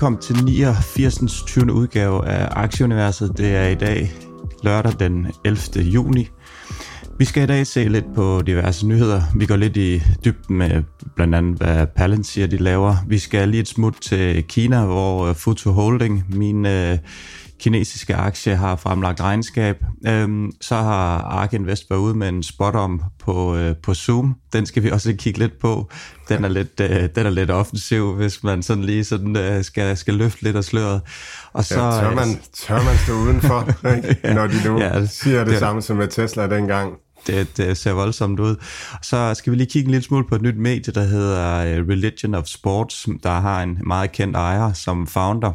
Velkommen til 89. 20. udgave af Aktieuniverset. Det er i dag lørdag den 11. juni. Vi skal i dag se lidt på diverse nyheder. Vi går lidt i dybden med blandt andet, hvad Palantir de laver. Vi skal lige et smut til Kina, hvor Futu Holding, min øh, kinesiske aktie, har fremlagt regnskab. Øhm, så har Ark Invest været ude med en spot om på, øh, på Zoom. Den skal vi også kigge lidt på. Den er lidt, øh, den er lidt offensiv, hvis man sådan lige sådan, øh, skal, skal løfte lidt af sløret. Og så, Ja, tør, man, tør man stå udenfor, ikke? Ja. når de nu Ja, siger det, det- det samme som med Tesla dengang? det, det ser voldsomt ud. Så skal vi lige kigge en lille smule på et nyt medie, der hedder øh, Religion of Sports, der har en meget kendt ejer som founder.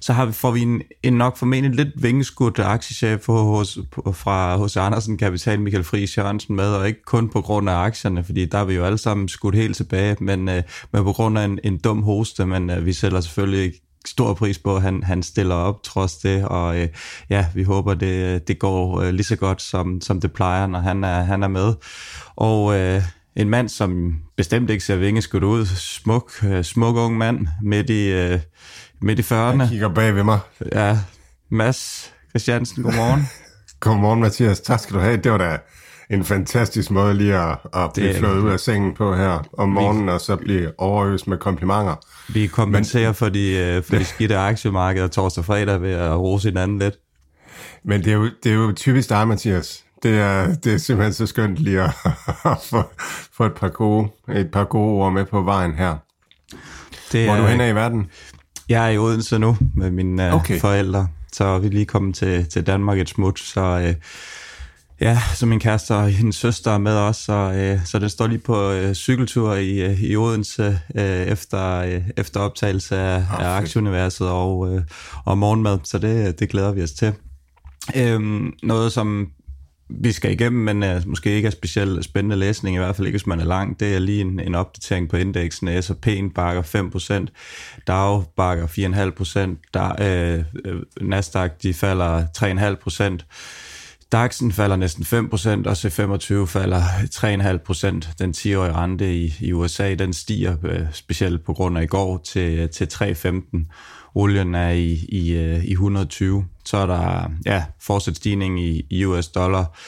Så har vi, får vi en, en nok formentlig lidt vingeskudt aktiechef hos, på- fra hos Andersen Kapital, Michael Friis Jørgensen med, og ikke kun på grund af aktierne, fordi der er vi jo alle sammen skudt helt tilbage, men, øh, men på grund af en, en dum hoste, men øh, vi sælger selvfølgelig stor pris på, at han, han stiller op trods det, og øh, ja, vi håber, det, det går øh, lige så godt, som, som det plejer, når han er, han er med. Og øh, en mand, som bestemt ikke ser vingeskudt ud, smuk, øh, smuk ung mand, midt i, øh, midt i 40'erne. Jeg kigger bag ved mig. Ja, Mads Christiansen, godmorgen. Godmorgen, Mathias. Tak skal du have. Det var da en fantastisk måde lige at, at blive Det- flået ud af sengen på her om morgenen, og så blive overøst med komplimenter. Vi kompenserer for de, øh, for de skidte aktiemarkeder torsdag og fredag ved at rose hinanden lidt. Men det er jo, det er jo typisk dig, Mathias. Det er, det er simpelthen så skønt lige at, at få, få et, par gode, et par gode ord med på vejen her. Det Hvor er du henne i verden? Jeg er i Odense nu med mine øh, Okay. forældre, så vi er lige kommet til, til Danmark et smut, så øh, ja, så min kæreste og hendes søster er med os, så, øh, så den står lige på øh, cykeltur i, øh, i Odense øh, efter, øh, efter optagelse af, af fedt. Aktieuniverset og, øh, og morgenmad, så det, det glæder vi os til. Øhm, noget, som vi skal igennem, men uh, måske ikke er specielt spændende læsning, i hvert fald ikke, hvis man er lang. Det er lige en, en opdatering på indeksen. S&P'en bakker 5%, Dow bakker 4,5%, der, øh, øh, Nasdaq de falder 3,5%, DAX'en falder næsten 5%, og C25 falder 3,5%. Den 10-årige rente i, i USA, den stiger øh, specielt på grund af i går til, øh, til 3,15. Olien er i, i, øh, i 120. Så er der ja, fortsat stigning i, i US dollar.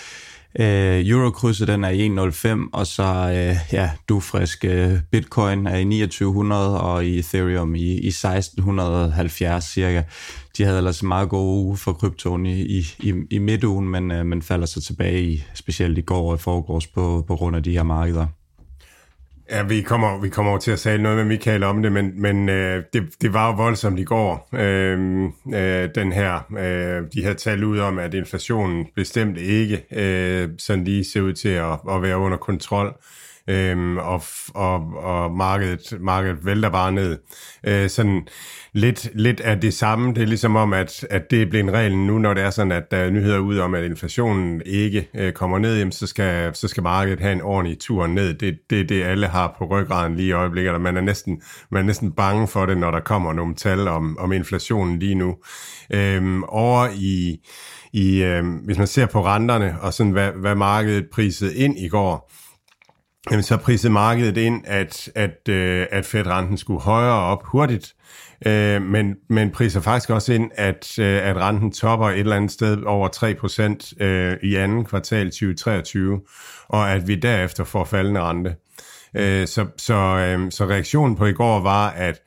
Øh, Eurokrydset den er i 1,05, og så øh, ja, dufrisk øh, Bitcoin er i 2900, og i Ethereum i, i 1670 cirka. De havde ellers en meget god uge for kryptoen i, i, i, i midtugen, men, øh, men falder så tilbage i, specielt i går og i forgårs på, på grund af de her markeder. Ja, vi kommer, vi kommer over til at tale noget med Michael om det, men, men øh, det, det var jo voldsomt i går. Øh, øh, den her, øh, de her tal ud om, at inflationen bestemt ikke øh, sådan lige ser ud til at, at være under kontrol. Øhm, og, og, og markedet, markedet vælter bare ned. Øh, sådan lidt, lidt af det samme. Det er ligesom om, at, at det er blevet en regel nu, når det er sådan, at der er nyheder ud om, at inflationen ikke øh, kommer ned, jamen, så, skal, så skal markedet have en ordentlig tur ned. Det er det, det, alle har på ryggraden lige i øjeblikket, og man er næsten, man er næsten bange for det, når der kommer nogle tal om, om inflationen lige nu. Øhm, over i, i øh, hvis man ser på renterne, og sådan hvad, hvad markedet prisede ind i går, Jamen, så prisede markedet ind, at, at, øh, at Fed-renten skulle højere op hurtigt, øh, men, men priser faktisk også ind, at, øh, at renten topper et eller andet sted over 3% øh, i anden kvartal 2023, og at vi derefter får faldende rente. Øh, så, så, øh, så reaktionen på i går var, at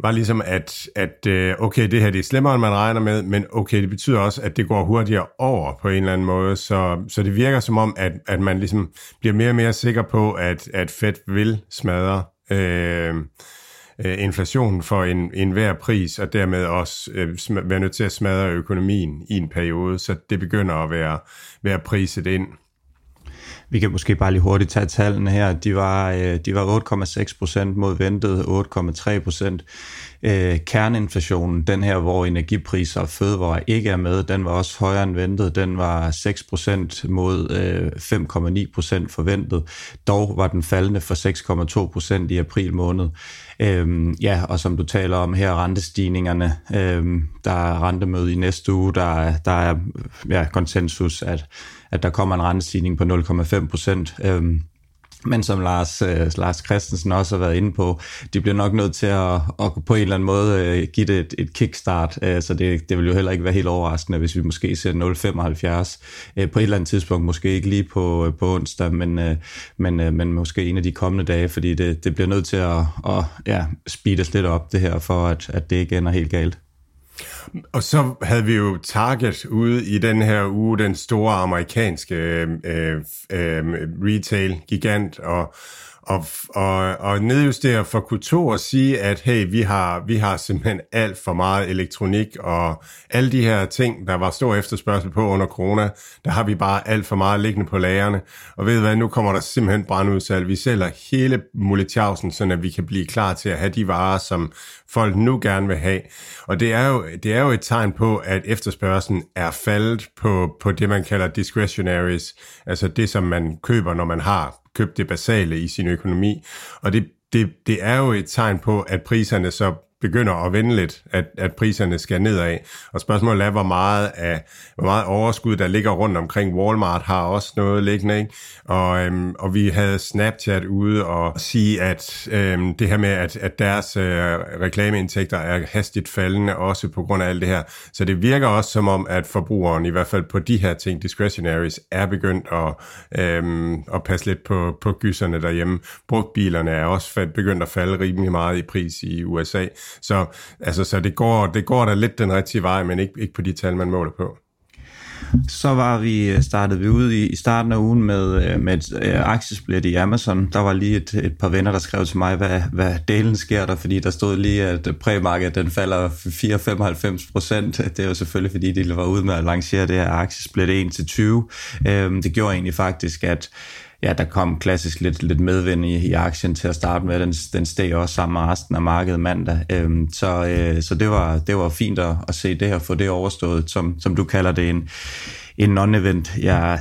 var ligesom, at, at øh, okay, det her det er slemmere, end man regner med, men okay, det betyder også, at det går hurtigere over på en eller anden måde, så, så det virker som om, at, at man ligesom bliver mere og mere sikker på, at, at Fed vil smadre øh, øh, inflationen for en, en hver pris, og dermed også øh, sm- være nødt til at smadre økonomien i en periode, så det begynder at være, være priset ind. Vi kan måske bare lige hurtigt tage tallene her. De var, øh, de var 8,6 procent mod ventet 8,3 procent. Øh, kerneinflationen, den her, hvor energipriser og fødevarer ikke er med, den var også højere end ventet. Den var 6 procent mod øh, 5,9 procent forventet. Dog var den faldende for 6,2 procent i april måned. Øhm, ja, og som du taler om her, rentestigningerne, øhm, der er rentemøde i næste uge, der, der er ja, konsensus, at, at der kommer en rentestigning på 0,5 procent. Øhm, men som Lars, øh, Lars Christensen også har været inde på, de bliver nok nødt til at, at på en eller anden måde øh, give det et, et kickstart, øh, så det, det vil jo heller ikke være helt overraskende, hvis vi måske ser 0,75 øh, på et eller andet tidspunkt, måske ikke lige på, øh, på onsdag, men, øh, men, øh, men måske en af de kommende dage, fordi det, det bliver nødt til at, at ja, speedes lidt op det her, for at, at det ikke ender helt galt. Og så havde vi jo Target ude i den her uge, den store amerikanske øh, øh, øh retail-gigant, og, og, og, og nedjustere for Q2 og sige, at hey, vi har, vi har simpelthen alt for meget elektronik, og alle de her ting, der var stor efterspørgsel på under corona, der har vi bare alt for meget liggende på lagerne. Og ved hvad, nu kommer der simpelthen brandudsalg. Vi sælger hele muligtjavsen, så vi kan blive klar til at have de varer, som folk nu gerne vil have. Og det er jo, det er jo et tegn på, at efterspørgselen er faldet på, på det, man kalder discretionaries, altså det, som man køber, når man har købt det basale i sin økonomi. Og det, det, det er jo et tegn på, at priserne så begynder at vende lidt, at, at priserne skal nedad. Og spørgsmålet er, hvor meget, af, hvor meget overskud, der ligger rundt omkring. Walmart har også noget liggende, ikke? Og, øhm, og vi havde Snapchat ude og sige, at øhm, det her med, at, at deres øh, reklameindtægter er hastigt faldende, også på grund af alt det her. Så det virker også som om, at forbrugeren, i hvert fald på de her ting, discretionaries, er begyndt at, øhm, at passe lidt på, på gyserne derhjemme. Brugtbilerne er også begyndt at falde rimelig meget i pris i USA. Så, altså, så det, går, det går da lidt den rigtige vej, men ikke, ikke på de tal, man måler på. Så var vi øh, startede startet vi ud i, i starten af ugen med, øh, med et øh, aktiesplit i Amazon. Der var lige et, et par venner, der skrev til mig, hvad, hvad delen sker der, fordi der stod lige, at præmarkedet den falder 4,95 procent. Det er jo selvfølgelig, fordi de var ude med at lancere det her aktiesplit 1 til 20. Øhm, det gjorde egentlig faktisk, at ja, der kom klassisk lidt, lidt medvind i, i aktien til at starte med. Den, den steg også sammen med resten af markedet mandag. Øhm, så øh, så det, var, det var fint at, at se det her, få det overstået, som, som du kalder det en, en non-event, ja,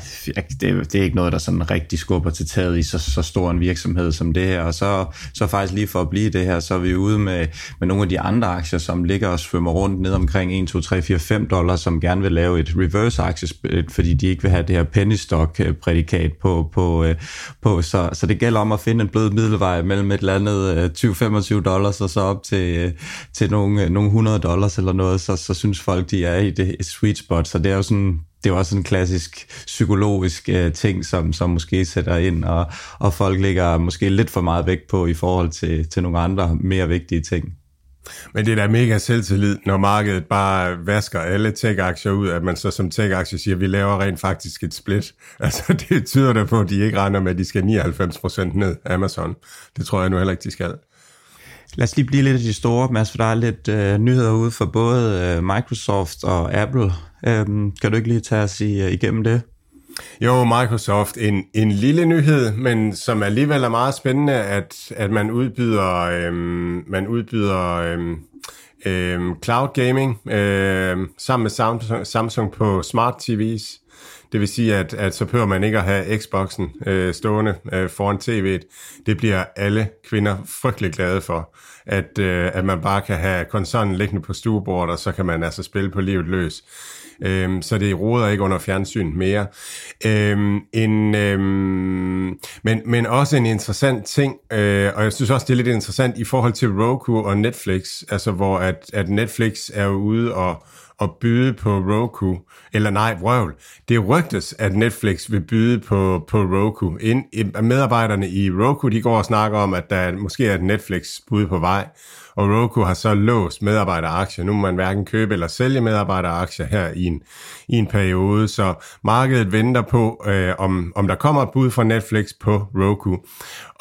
det, det er ikke noget, der sådan rigtig skubber til taget i så, så stor en virksomhed som det her. Og så, så faktisk lige for at blive det her, så er vi ude med, med nogle af de andre aktier, som ligger og svømmer rundt ned omkring 1, 2, 3, 4, 5 dollar, som gerne vil lave et reverse aktiesplit, fordi de ikke vil have det her penny stock øh, prædikat på, på, øh, på. Så, så det gælder om at finde en blød middelvej mellem et eller andet øh, 20-25 dollars og så op til, til nogle, nogle 100 dollars eller noget, så, så synes folk, de er i det sweet spot. Så det er jo sådan det er også en klassisk psykologisk uh, ting, som, som måske sætter ind, og, og folk lægger måske lidt for meget vægt på i forhold til, til nogle andre mere vigtige ting. Men det er da mega selvtillid, når markedet bare vasker alle tech-aktier ud, at man så som tech-aktier siger, at vi laver rent faktisk et split. Altså det tyder da på, at de ikke regner med, at de skal 99% ned Amazon. Det tror jeg nu heller ikke, de skal. Lad os lige blive lidt af de store, Mads, for der er lidt øh, nyheder ude for både øh, Microsoft og Apple. Øhm, kan du ikke lige tage os i, øh, igennem det? Jo, Microsoft, en, en lille nyhed, men som alligevel er meget spændende, at, at man udbyder, øhm, man udbyder øhm, øhm, cloud gaming øhm, sammen med Samsung, Samsung på smart TV's. Det vil sige, at, at så behøver man ikke at have Xboxen øh, stående øh, foran tv'et. Det bliver alle kvinder frygtelig glade for, at, øh, at man bare kan have konsollen liggende på stuebordet, og så kan man altså spille på livet løs øh, så det roder ikke under fjernsyn mere. Øhm, en, øhm, men, men også en interessant ting, øh, og jeg synes også, det er lidt interessant i forhold til Roku og Netflix, altså hvor at, at Netflix er ude og at byde på Roku, eller nej, vrøvl. Det rygtes, at Netflix vil byde på, på Roku. Ind, medarbejderne i Roku, de går og snakker om, at der måske er et Netflix-bud på vej, og Roku har så låst medarbejderaktier. Nu må man hverken købe eller sælge medarbejderaktier her i en, i en periode, så markedet venter på, øh, om, om der kommer et bud fra Netflix på Roku,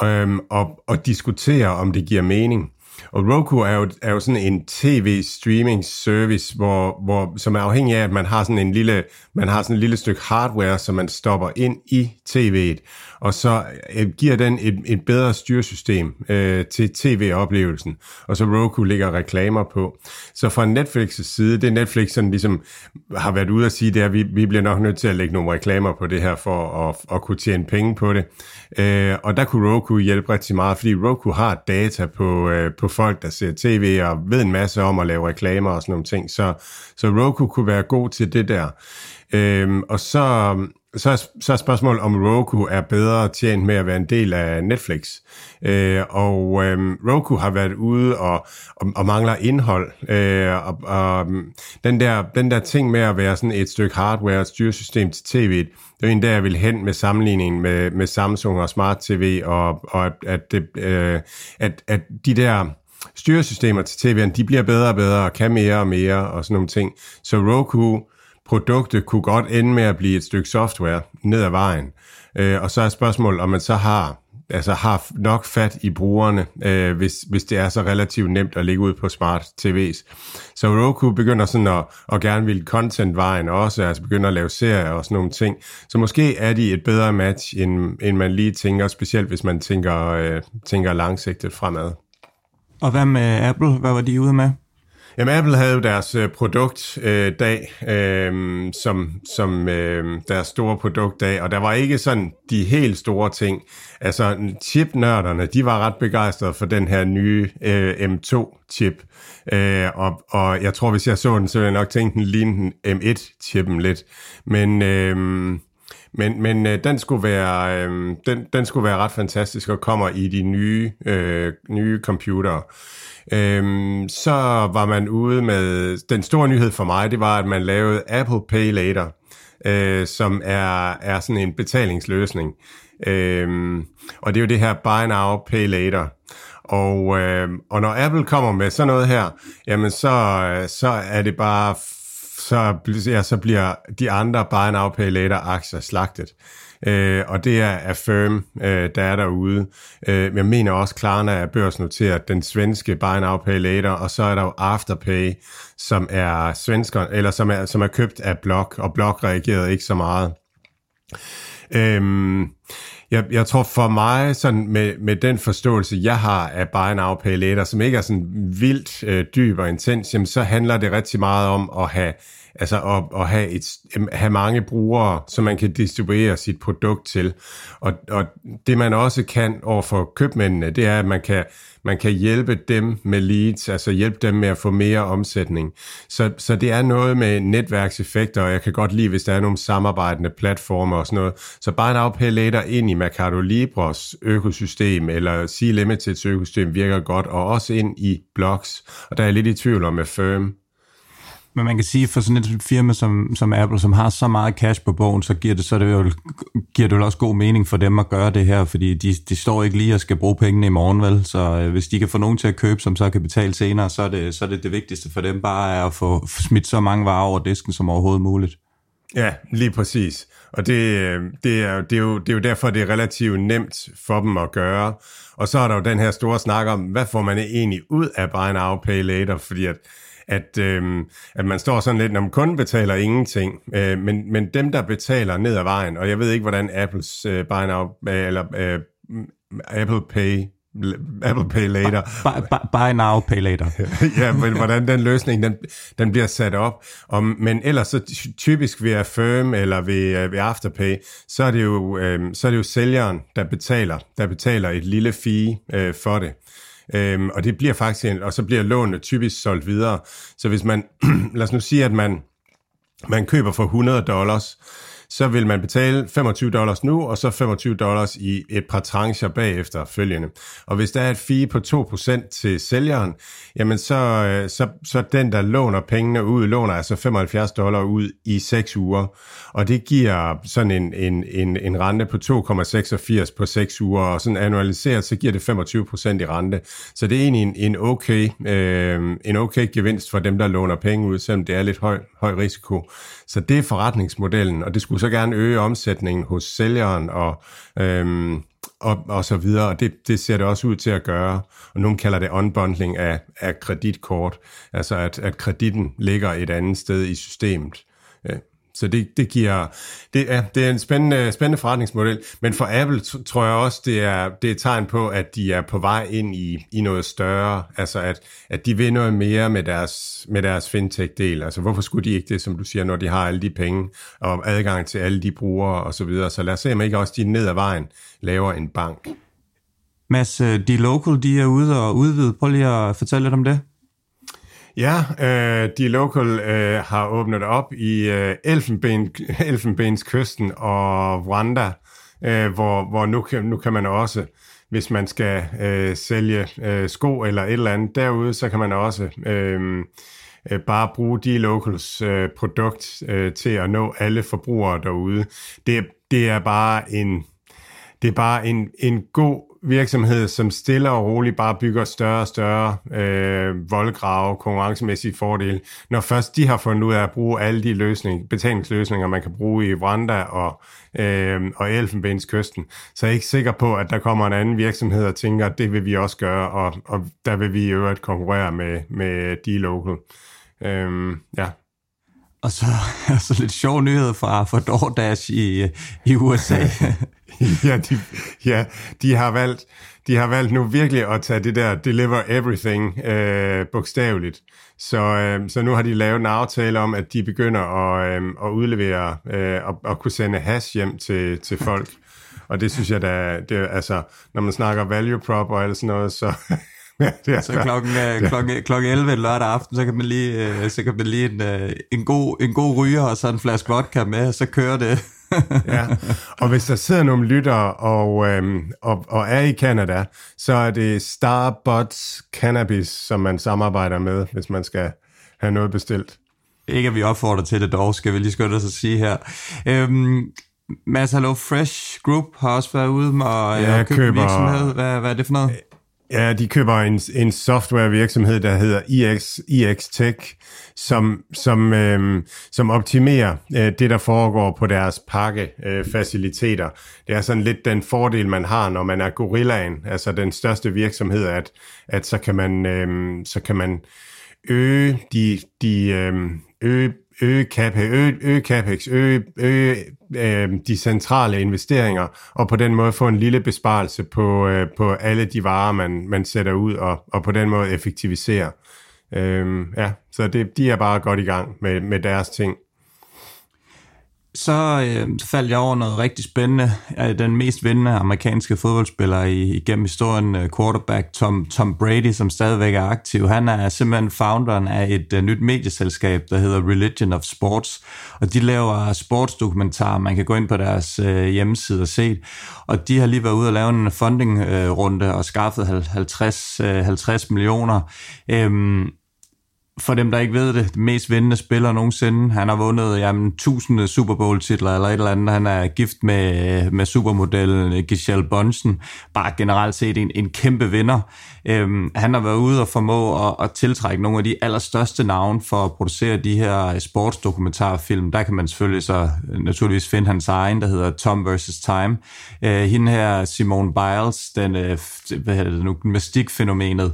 øh, og, og diskuterer, om det giver mening og Roku er jo, er jo sådan en tv-streaming service, hvor, hvor, som er afhængig af, at man har sådan en lille, man har sådan en lille stykke hardware, som man stopper ind i tv'et, og så øh, giver den et, et bedre styresystem øh, til tv-oplevelsen, og så Roku lægger reklamer på. Så fra Netflix' side, det Netflix sådan ligesom har været ude at sige, det er, at vi, vi bliver nok nødt til at lægge nogle reklamer på det her, for at, at kunne tjene penge på det. Øh, og der kunne Roku hjælpe rigtig meget, fordi Roku har data på, øh, på folk, der ser tv, og ved en masse om at lave reklamer og sådan nogle ting. Så, så Roku kunne være god til det der. Øhm, og så så så er spørgsmålet, om Roku er bedre tjent med at være en del af Netflix. Øh, og øh, Roku har været ude og, og, og mangler indhold. Øh, og, og den, der, den der ting med at være sådan et stykke hardware og styresystem til tv, det er en der, jeg vil hen med sammenligningen med, med Samsung og Smart TV, og, og at, at, det, øh, at, at de der styresystemer til tv'en, de bliver bedre og bedre og kan mere og mere og sådan nogle ting. Så Roku produktet kunne godt ende med at blive et stykke software ned ad vejen. Øh, og så er spørgsmålet, om man så har altså har nok fat i brugerne, øh, hvis, hvis det er så relativt nemt at ligge ud på smart TV's. Så Roku begynder sådan at, at gerne ville content-vejen også, altså begynder at lave serier og sådan nogle ting. Så måske er de et bedre match, end, end man lige tænker, specielt hvis man tænker, øh, tænker langsigtet fremad. Og hvad med Apple? Hvad var de ude med? Jamen, Apple havde jo deres øh, produktdag, øh, øh, som, som øh, deres store produktdag, og der var ikke sådan de helt store ting. Altså, chipnørderne, de var ret begejstrede for den her nye øh, M2-chip, øh, og, og jeg tror, hvis jeg så den, så ville jeg nok tænke, den lignede M1-chippen lidt. Men... Øh, men, men øh, den, skulle være, øh, den, den skulle være ret fantastisk og kommer i de nye, øh, nye computere. Øhm, så var man ude med, den store nyhed for mig, det var, at man lavede Apple Pay Later, øh, som er, er sådan en betalingsløsning. Øhm, og det er jo det her Buy Now, Pay Later. Og, øh, og når Apple kommer med sådan noget her, jamen så, øh, så er det bare så, ja, så bliver de andre Buy Now Pay Later aktier slagtet øh, og det er Affirm, øh, der er derude. Øh, jeg mener også, Klarna er børsnoteret, den svenske Buy Now Pay Later, og så er der jo Afterpay, som er svensker, eller som er, som er købt af Block, og Block reagerede ikke så meget. Øhm, jeg, jeg tror for mig, sådan med, med den forståelse, jeg har af Buy Now Pay Later, som ikke er sådan vildt øh, dyb og intens, jamen, så handler det rigtig meget om at have altså at, at have, et, have mange brugere, som man kan distribuere sit produkt til. Og, og det man også kan over for købmændene, det er, at man kan, man kan hjælpe dem med leads, altså hjælpe dem med at få mere omsætning. Så, så det er noget med netværkseffekter, og jeg kan godt lide, hvis der er nogle samarbejdende platformer og sådan noget. Så bare en appellator ind i Mercado Libres økosystem, eller C-Limiteds økosystem virker godt, og også ind i blogs. Og der er jeg lidt i tvivl om med Firm. Men man kan sige, for sådan et firma som, som Apple, som har så meget cash på bogen, så giver det, så det jo, giver det jo også god mening for dem at gøre det her, fordi de, de står ikke lige og skal bruge pengene i morgen, vel? Så øh, hvis de kan få nogen til at købe, som så kan betale senere, så er det så er det, det vigtigste for dem bare at få smidt så mange varer over disken som overhovedet muligt. Ja, lige præcis. Og det, øh, det, er, det, er jo, det er jo derfor, det er relativt nemt for dem at gøre. Og så er der jo den her store snak om, hvad får man egentlig ud af Buy Now, Pay Later, fordi at at, øh, at man står sådan lidt, når kun betaler ingenting, øh, men, men dem, der betaler ned ad vejen, og jeg ved ikke, hvordan Apples øh, buy now, øh, eller øh, Apple Pay Apple Pay Later. Buy, buy, buy now, pay later. ja, men hvordan den løsning, den, den bliver sat op. Om, men ellers så typisk ved Affirm eller ved, uh, ved Afterpay, så er, det jo, øh, så er det jo sælgeren, der betaler, der betaler et lille fee øh, for det. Øhm, og det bliver faktisk, en, og så bliver lånet typisk solgt videre. Så hvis man, lad os nu sige, at man, man køber for 100 dollars, så vil man betale 25 dollars nu, og så 25 dollars i et par trancher bagefter følgende. Og hvis der er et fee på 2% til sælgeren, jamen så, øh, så, så den, der låner pengene ud, låner altså 75 dollar ud i 6 uger. Og det giver sådan en, en, en, en rente på 2,86 på 6 uger, og sådan annualiseret, så giver det 25% i rente. Så det er egentlig en, en, okay, øh, en okay gevinst for dem, der låner penge ud, selvom det er lidt høj, høj risiko. Så det er forretningsmodellen, og det skulle så gerne øge omsætningen hos sælgeren og, øhm, og, og så videre, og det, det ser det også ud til at gøre. Og nogen kalder det unbundling af, af kreditkort, altså at, at kreditten ligger et andet sted i systemet. Øh, så det, det giver, det er, det er en spændende, spændende forretningsmodel, men for Apple tror jeg også, det er, det er et tegn på, at de er på vej ind i, i noget større, altså at, at de vil noget mere med deres, med deres fintech-del. Altså hvorfor skulle de ikke det, som du siger, når de har alle de penge og adgang til alle de brugere og så videre. Så lad os se, om ikke også de ned ad vejen laver en bank. Mads, øh, de local, de er ude og udvide. Prøv lige at fortælle lidt om det. Ja, øh, de local øh, har åbnet op i øh, Elfenben, Elfenbenskysten og Rwanda, øh, hvor, hvor nu, kan, nu kan man også, hvis man skal øh, sælge øh, sko eller et eller andet derude, så kan man også øh, øh, bare bruge de locals øh, produkt øh, til at nå alle forbrugere derude. Det, det er bare en det er bare en, en god virksomhed, som stille og roligt bare bygger større og større øh, voldgrave, konkurrencemæssige fordele. Når først de har fundet ud af at bruge alle de løsning, betalingsløsninger, man kan bruge i Rwanda og, øh, og Elfenbenskysten, så er jeg ikke sikker på, at der kommer en anden virksomhed og tænker, at det vil vi også gøre, og, og der vil vi i øvrigt konkurrere med, med de local. Øh, ja. Og så, så lidt sjov nyhed fra, fra DoorDash i, i USA. ja, de, ja, de har valgt de har valgt nu virkelig at tage det der deliver everything øh, bogstaveligt. Så, øh, så nu har de lavet en aftale om, at de begynder at, øh, at udlevere øh, og, at kunne sende hash hjem til, til folk. Og det synes jeg da, det, altså, når man snakker value prop og alt sådan noget, så, ja, det er så klokken, øh, klokken, klokken 11 lørdag aften, så kan man lige, øh, så kan man lige en, øh, en, god, en god ryger og så en flaske vodka med, så kører det. ja, og hvis der sidder nogle lyttere og, øhm, og, og er i Canada, så er det Starbucks Cannabis, som man samarbejder med, hvis man skal have noget bestilt. Ikke at vi opfordrer til det dog, skal vi lige skynde os at sige her. Øhm, Mads Hello Fresh Group har også været ude med at ja, købe køber, virksomhed. Hvad, hvad er det for noget? Ja, de køber en, en softwarevirksomhed, der hedder EX, EX Tech, som, som, øh, som optimerer øh, det, der foregår på deres pakkefaciliteter. Øh, det er sådan lidt den fordel, man har, når man er gorillaen, altså den største virksomhed, at, at så kan man, øh, så kan man øge de, de øh, øge øge, capex, øge, øge, capex, øge, øge øh, de centrale investeringer, og på den måde få en lille besparelse på, øh, på alle de varer, man, man sætter ud, og, og på den måde effektivisere. Øh, ja, så det, de er bare godt i gang med, med deres ting så, øh, faldt jeg over noget rigtig spændende. Den mest vindende amerikanske fodboldspiller i, igennem historien, øh, quarterback Tom, Tom Brady, som stadigvæk er aktiv. Han er simpelthen founderen af et uh, nyt medieselskab, der hedder Religion of Sports. Og de laver sportsdokumentarer. Man kan gå ind på deres øh, hjemmeside og se. Og de har lige været ude og lave en fundingrunde øh, og skaffet 50, øh, 50 millioner. Um, for dem, der ikke ved det, det mest vindende spiller nogensinde. Han har vundet jamen, tusinde Super Bowl-titler eller et eller andet. Han er gift med, med supermodellen øh, Giselle Bonsen. Bare generelt set en, en kæmpe vinder. Øhm, han har været ude og formå at, at tiltrække nogle af de allerstørste navne for at producere de her øh, sportsdokumentarfilm. Der kan man selvfølgelig så øh, naturligvis finde hans egen, der hedder Tom vs. Time. Øh, hende her, Simone Biles, den, øh, hvad hedder det nu, mystikfænomenet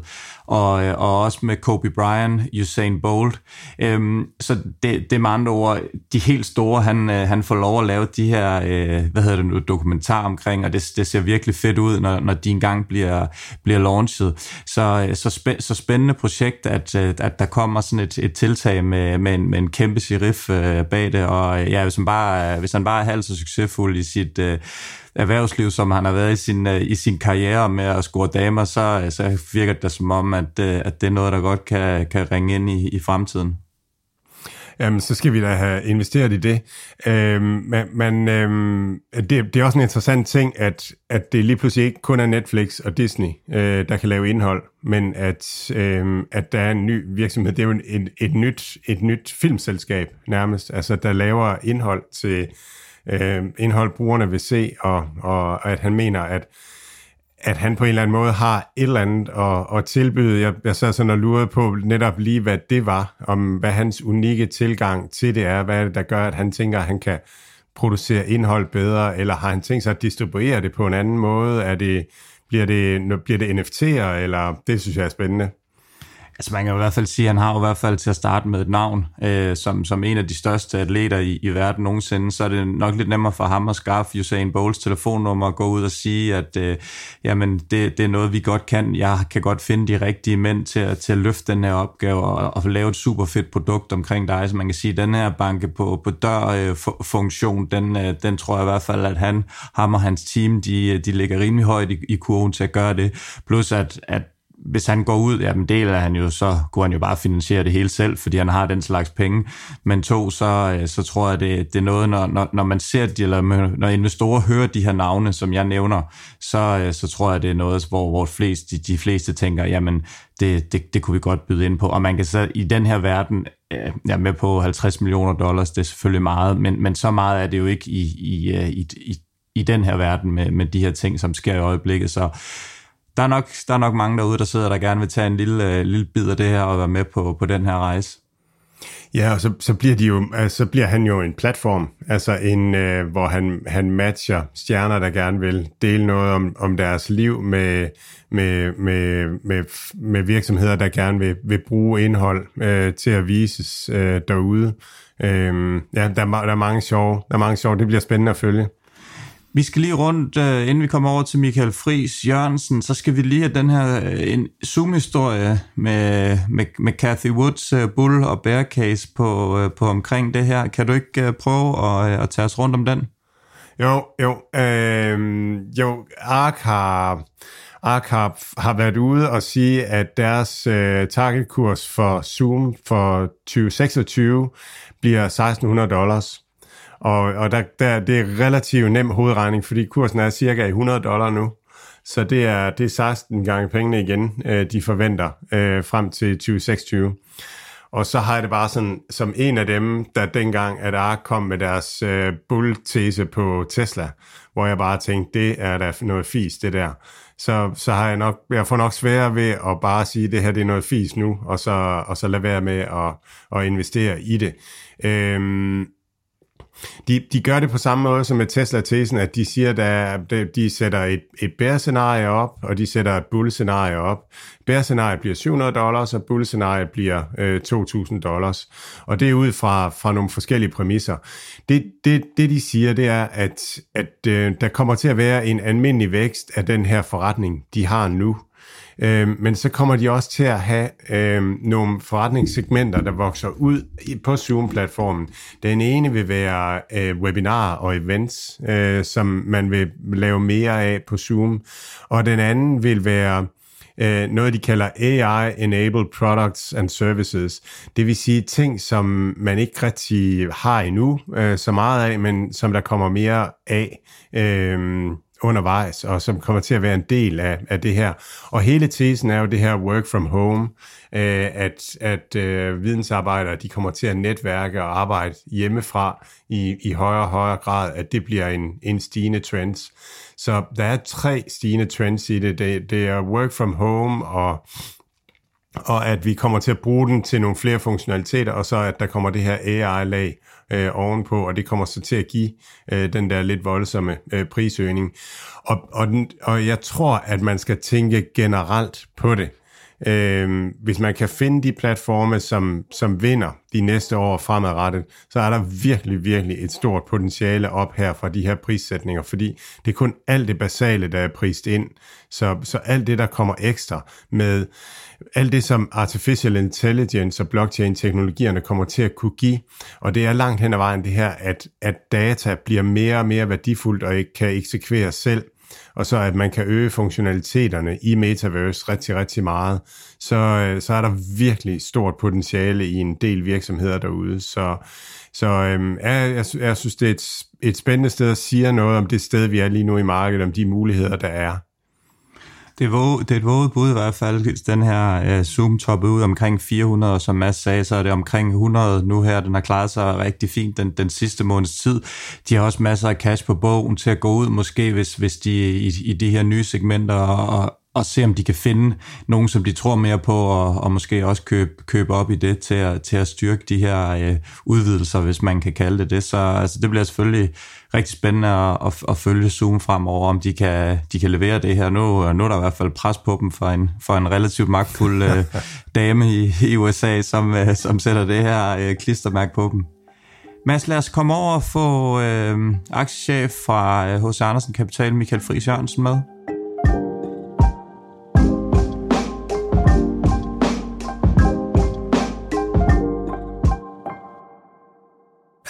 og, øh, og også med Kobe Bryant, Usain Bolt. Øhm, så det, det er med andre ord, de helt store, han, øh, han får lov at lave de her, øh, hvad hedder det nu, dokumentar omkring, og det, det ser virkelig fedt ud, når, når de engang bliver, bliver launchet. Så, øh, så, spæ, så spændende projekt, at, at der kommer sådan et, et tiltag med, med, en, med en kæmpe sheriff øh, bag det, og ja, hvis han bare, hvis han bare er halvt så succesfuld i sit øh, erhvervsliv, som han har været i sin, øh, i sin karriere med at score damer, så, øh, så virker det som om, at, øh, at det er noget, der godt kan, kan ringe ind i, i fremtiden. Jamen, så skal vi da have investeret i det. Øhm, men øhm, det, det er også en interessant ting, at, at det lige pludselig ikke kun er Netflix og Disney, øh, der kan lave indhold, men at, øhm, at der er en ny virksomhed. Det er jo et, et, nyt, et nyt filmselskab nærmest, altså der laver indhold til øh, indhold, brugerne vil se, og, og at han mener, at at han på en eller anden måde har et eller andet at, at tilbyde. Jeg, jeg sad sådan og lurede på netop lige, hvad det var, om hvad hans unikke tilgang til det er, hvad er det, der gør, at han tænker, at han kan producere indhold bedre, eller har han tænkt sig at distribuere det på en anden måde? Er det, bliver, det, bliver det NFT'er, eller det synes jeg er spændende. Altså man kan i hvert fald sige, at han har i hvert fald til at starte med et navn, øh, som, som en af de største atleter i, i verden nogensinde, så er det nok lidt nemmere for ham at skaffe Usain Bolts telefonnummer og gå ud og sige, at øh, jamen, det, det er noget, vi godt kan. Jeg kan godt finde de rigtige mænd til, at, til at løfte den her opgave og, og lave et super fedt produkt omkring dig. Så man kan sige, at den her banke på, på dør-funktion, øh, den, øh, den tror jeg i hvert fald, at han, ham og hans team, de, de ligger rimelig højt i, i kurven til at gøre det. Plus at, at hvis han går ud, jamen del af han jo, så kunne han jo bare finansiere det hele selv, fordi han har den slags penge. Men to, så, øh, så tror jeg, det, det er noget, når, når, når man ser de, eller når investorer hører de her navne, som jeg nævner, så, øh, så tror jeg, det er noget, hvor, hvor flest, de, de fleste tænker, jamen det, det, det kunne vi godt byde ind på. Og man kan så i den her verden, ja, jeg er med på 50 millioner dollars, det er selvfølgelig meget, men, men så meget er det jo ikke i, i, i, i, i den her verden med, med de her ting, som sker i øjeblikket. Så der er, nok, der er nok mange derude, der sidder der gerne vil tage en lille, øh, lille bid af det her og være med på, på den her rejse. Ja, og så, så, bliver de jo, altså, så bliver han jo en platform, altså en, øh, hvor han, han matcher stjerner, der gerne vil dele noget om, om deres liv med, med, med, med, med virksomheder, der gerne vil, vil bruge indhold øh, til at vises øh, derude. Øh, ja, der, der er mange sjove, der er mange sjove, det bliver spændende at følge. Vi skal lige rundt, uh, inden vi kommer over til Michael Fris Jørgensen, så skal vi lige have den her uh, en Zoom-historie med, med, med Kathy Woods uh, Bull og Bear Case på, uh, på omkring det her. Kan du ikke uh, prøve at, uh, at tage os rundt om den? Jo, jo. Øh, jo, ARK har, ARK har, har været ude og sige, at deres øh, targetkurs for Zoom for 2026 bliver 1600 dollars. Og, og der, der, det er relativt nem hovedregning, fordi kursen er cirka 100 dollar nu. Så det er, det er 16 gange pengene igen, øh, de forventer øh, frem til 2026. Og så har jeg det bare sådan, som en af dem, der dengang, at ARK kom med deres øh, bull-tese på Tesla, hvor jeg bare tænkte, det er da noget fis, det der. Så, så har jeg nok, jeg får nok sværere ved at bare sige, det her det er noget fis nu, og så, og så lade være med at, at investere i det. Øhm, de, de gør det på samme måde som med Tesla-tesen, at de siger, at de sætter et, et bear-scenarie op, og de sætter et bull-scenarie op. Bear-scenariet bliver 700 dollars, og bull-scenariet bliver øh, 2.000 dollars. Og det er ud fra, fra nogle forskellige præmisser. Det, det, det de siger, det er, at, at øh, der kommer til at være en almindelig vækst af den her forretning, de har nu. Øh, men så kommer de også til at have øh, nogle forretningssegmenter, der vokser ud på Zoom-platformen. Den ene vil være øh, webinarer og events, øh, som man vil lave mere af på Zoom. Og den anden vil være øh, noget, de kalder AI-enabled products and services. Det vil sige ting, som man ikke rigtig har endnu øh, så meget af, men som der kommer mere af. Øh, undervejs, og som kommer til at være en del af, af det her. Og hele tesen er jo det her work from home, øh, at, at øh, vidensarbejdere de kommer til at netværke og arbejde hjemmefra i, i højere og højere grad, at det bliver en, en stigende trend. Så der er tre stigende trends i det. Det, det er work from home og og at vi kommer til at bruge den til nogle flere funktionaliteter, og så at der kommer det her AI-lag øh, ovenpå, og det kommer så til at give øh, den der lidt voldsomme øh, prisøgning. Og, og, den, og jeg tror, at man skal tænke generelt på det. Øh, hvis man kan finde de platforme, som, som vinder de næste år fremadrettet, så er der virkelig, virkelig et stort potentiale op her fra de her prissætninger, fordi det er kun alt det basale, der er prist ind. Så, så alt det, der kommer ekstra med alt det, som artificial intelligence og blockchain-teknologierne kommer til at kunne give, og det er langt hen ad vejen det her, at, at data bliver mere og mere værdifuldt og ikke kan eksekveres selv, og så at man kan øge funktionaliteterne i Metaverse rigtig, rigtig meget, så, øh, så er der virkelig stort potentiale i en del virksomheder derude. Så, så øhm, jeg, jeg synes, det er et, et spændende sted at sige noget om det sted, vi er lige nu i markedet, om de muligheder, der er. Det våge, det er et våget bud i hvert fald. Den her uh, Zoom toppede ud omkring 400, og som Mads sagde, så er det omkring 100 nu her. Den har klaret sig rigtig fint den, den sidste måneds tid. De har også masser af cash på bogen til at gå ud, måske hvis, hvis de i, i de her nye segmenter og, og se, om de kan finde nogen, som de tror mere på, og, og måske også købe, købe op i det til at, til at styrke de her øh, udvidelser, hvis man kan kalde det det. Så altså, det bliver selvfølgelig rigtig spændende at, at, at følge Zoom fremover, om de kan, de kan levere det her. Nu, nu er der i hvert fald pres på dem for en, for en relativt magtfuld øh, dame i, i USA, som, øh, som sætter det her øh, klistermærke på dem. Mads, lad os komme over og få øh, aktiechef fra H.C. Øh, Andersen Kapital, Michael Friis Jørgensen med.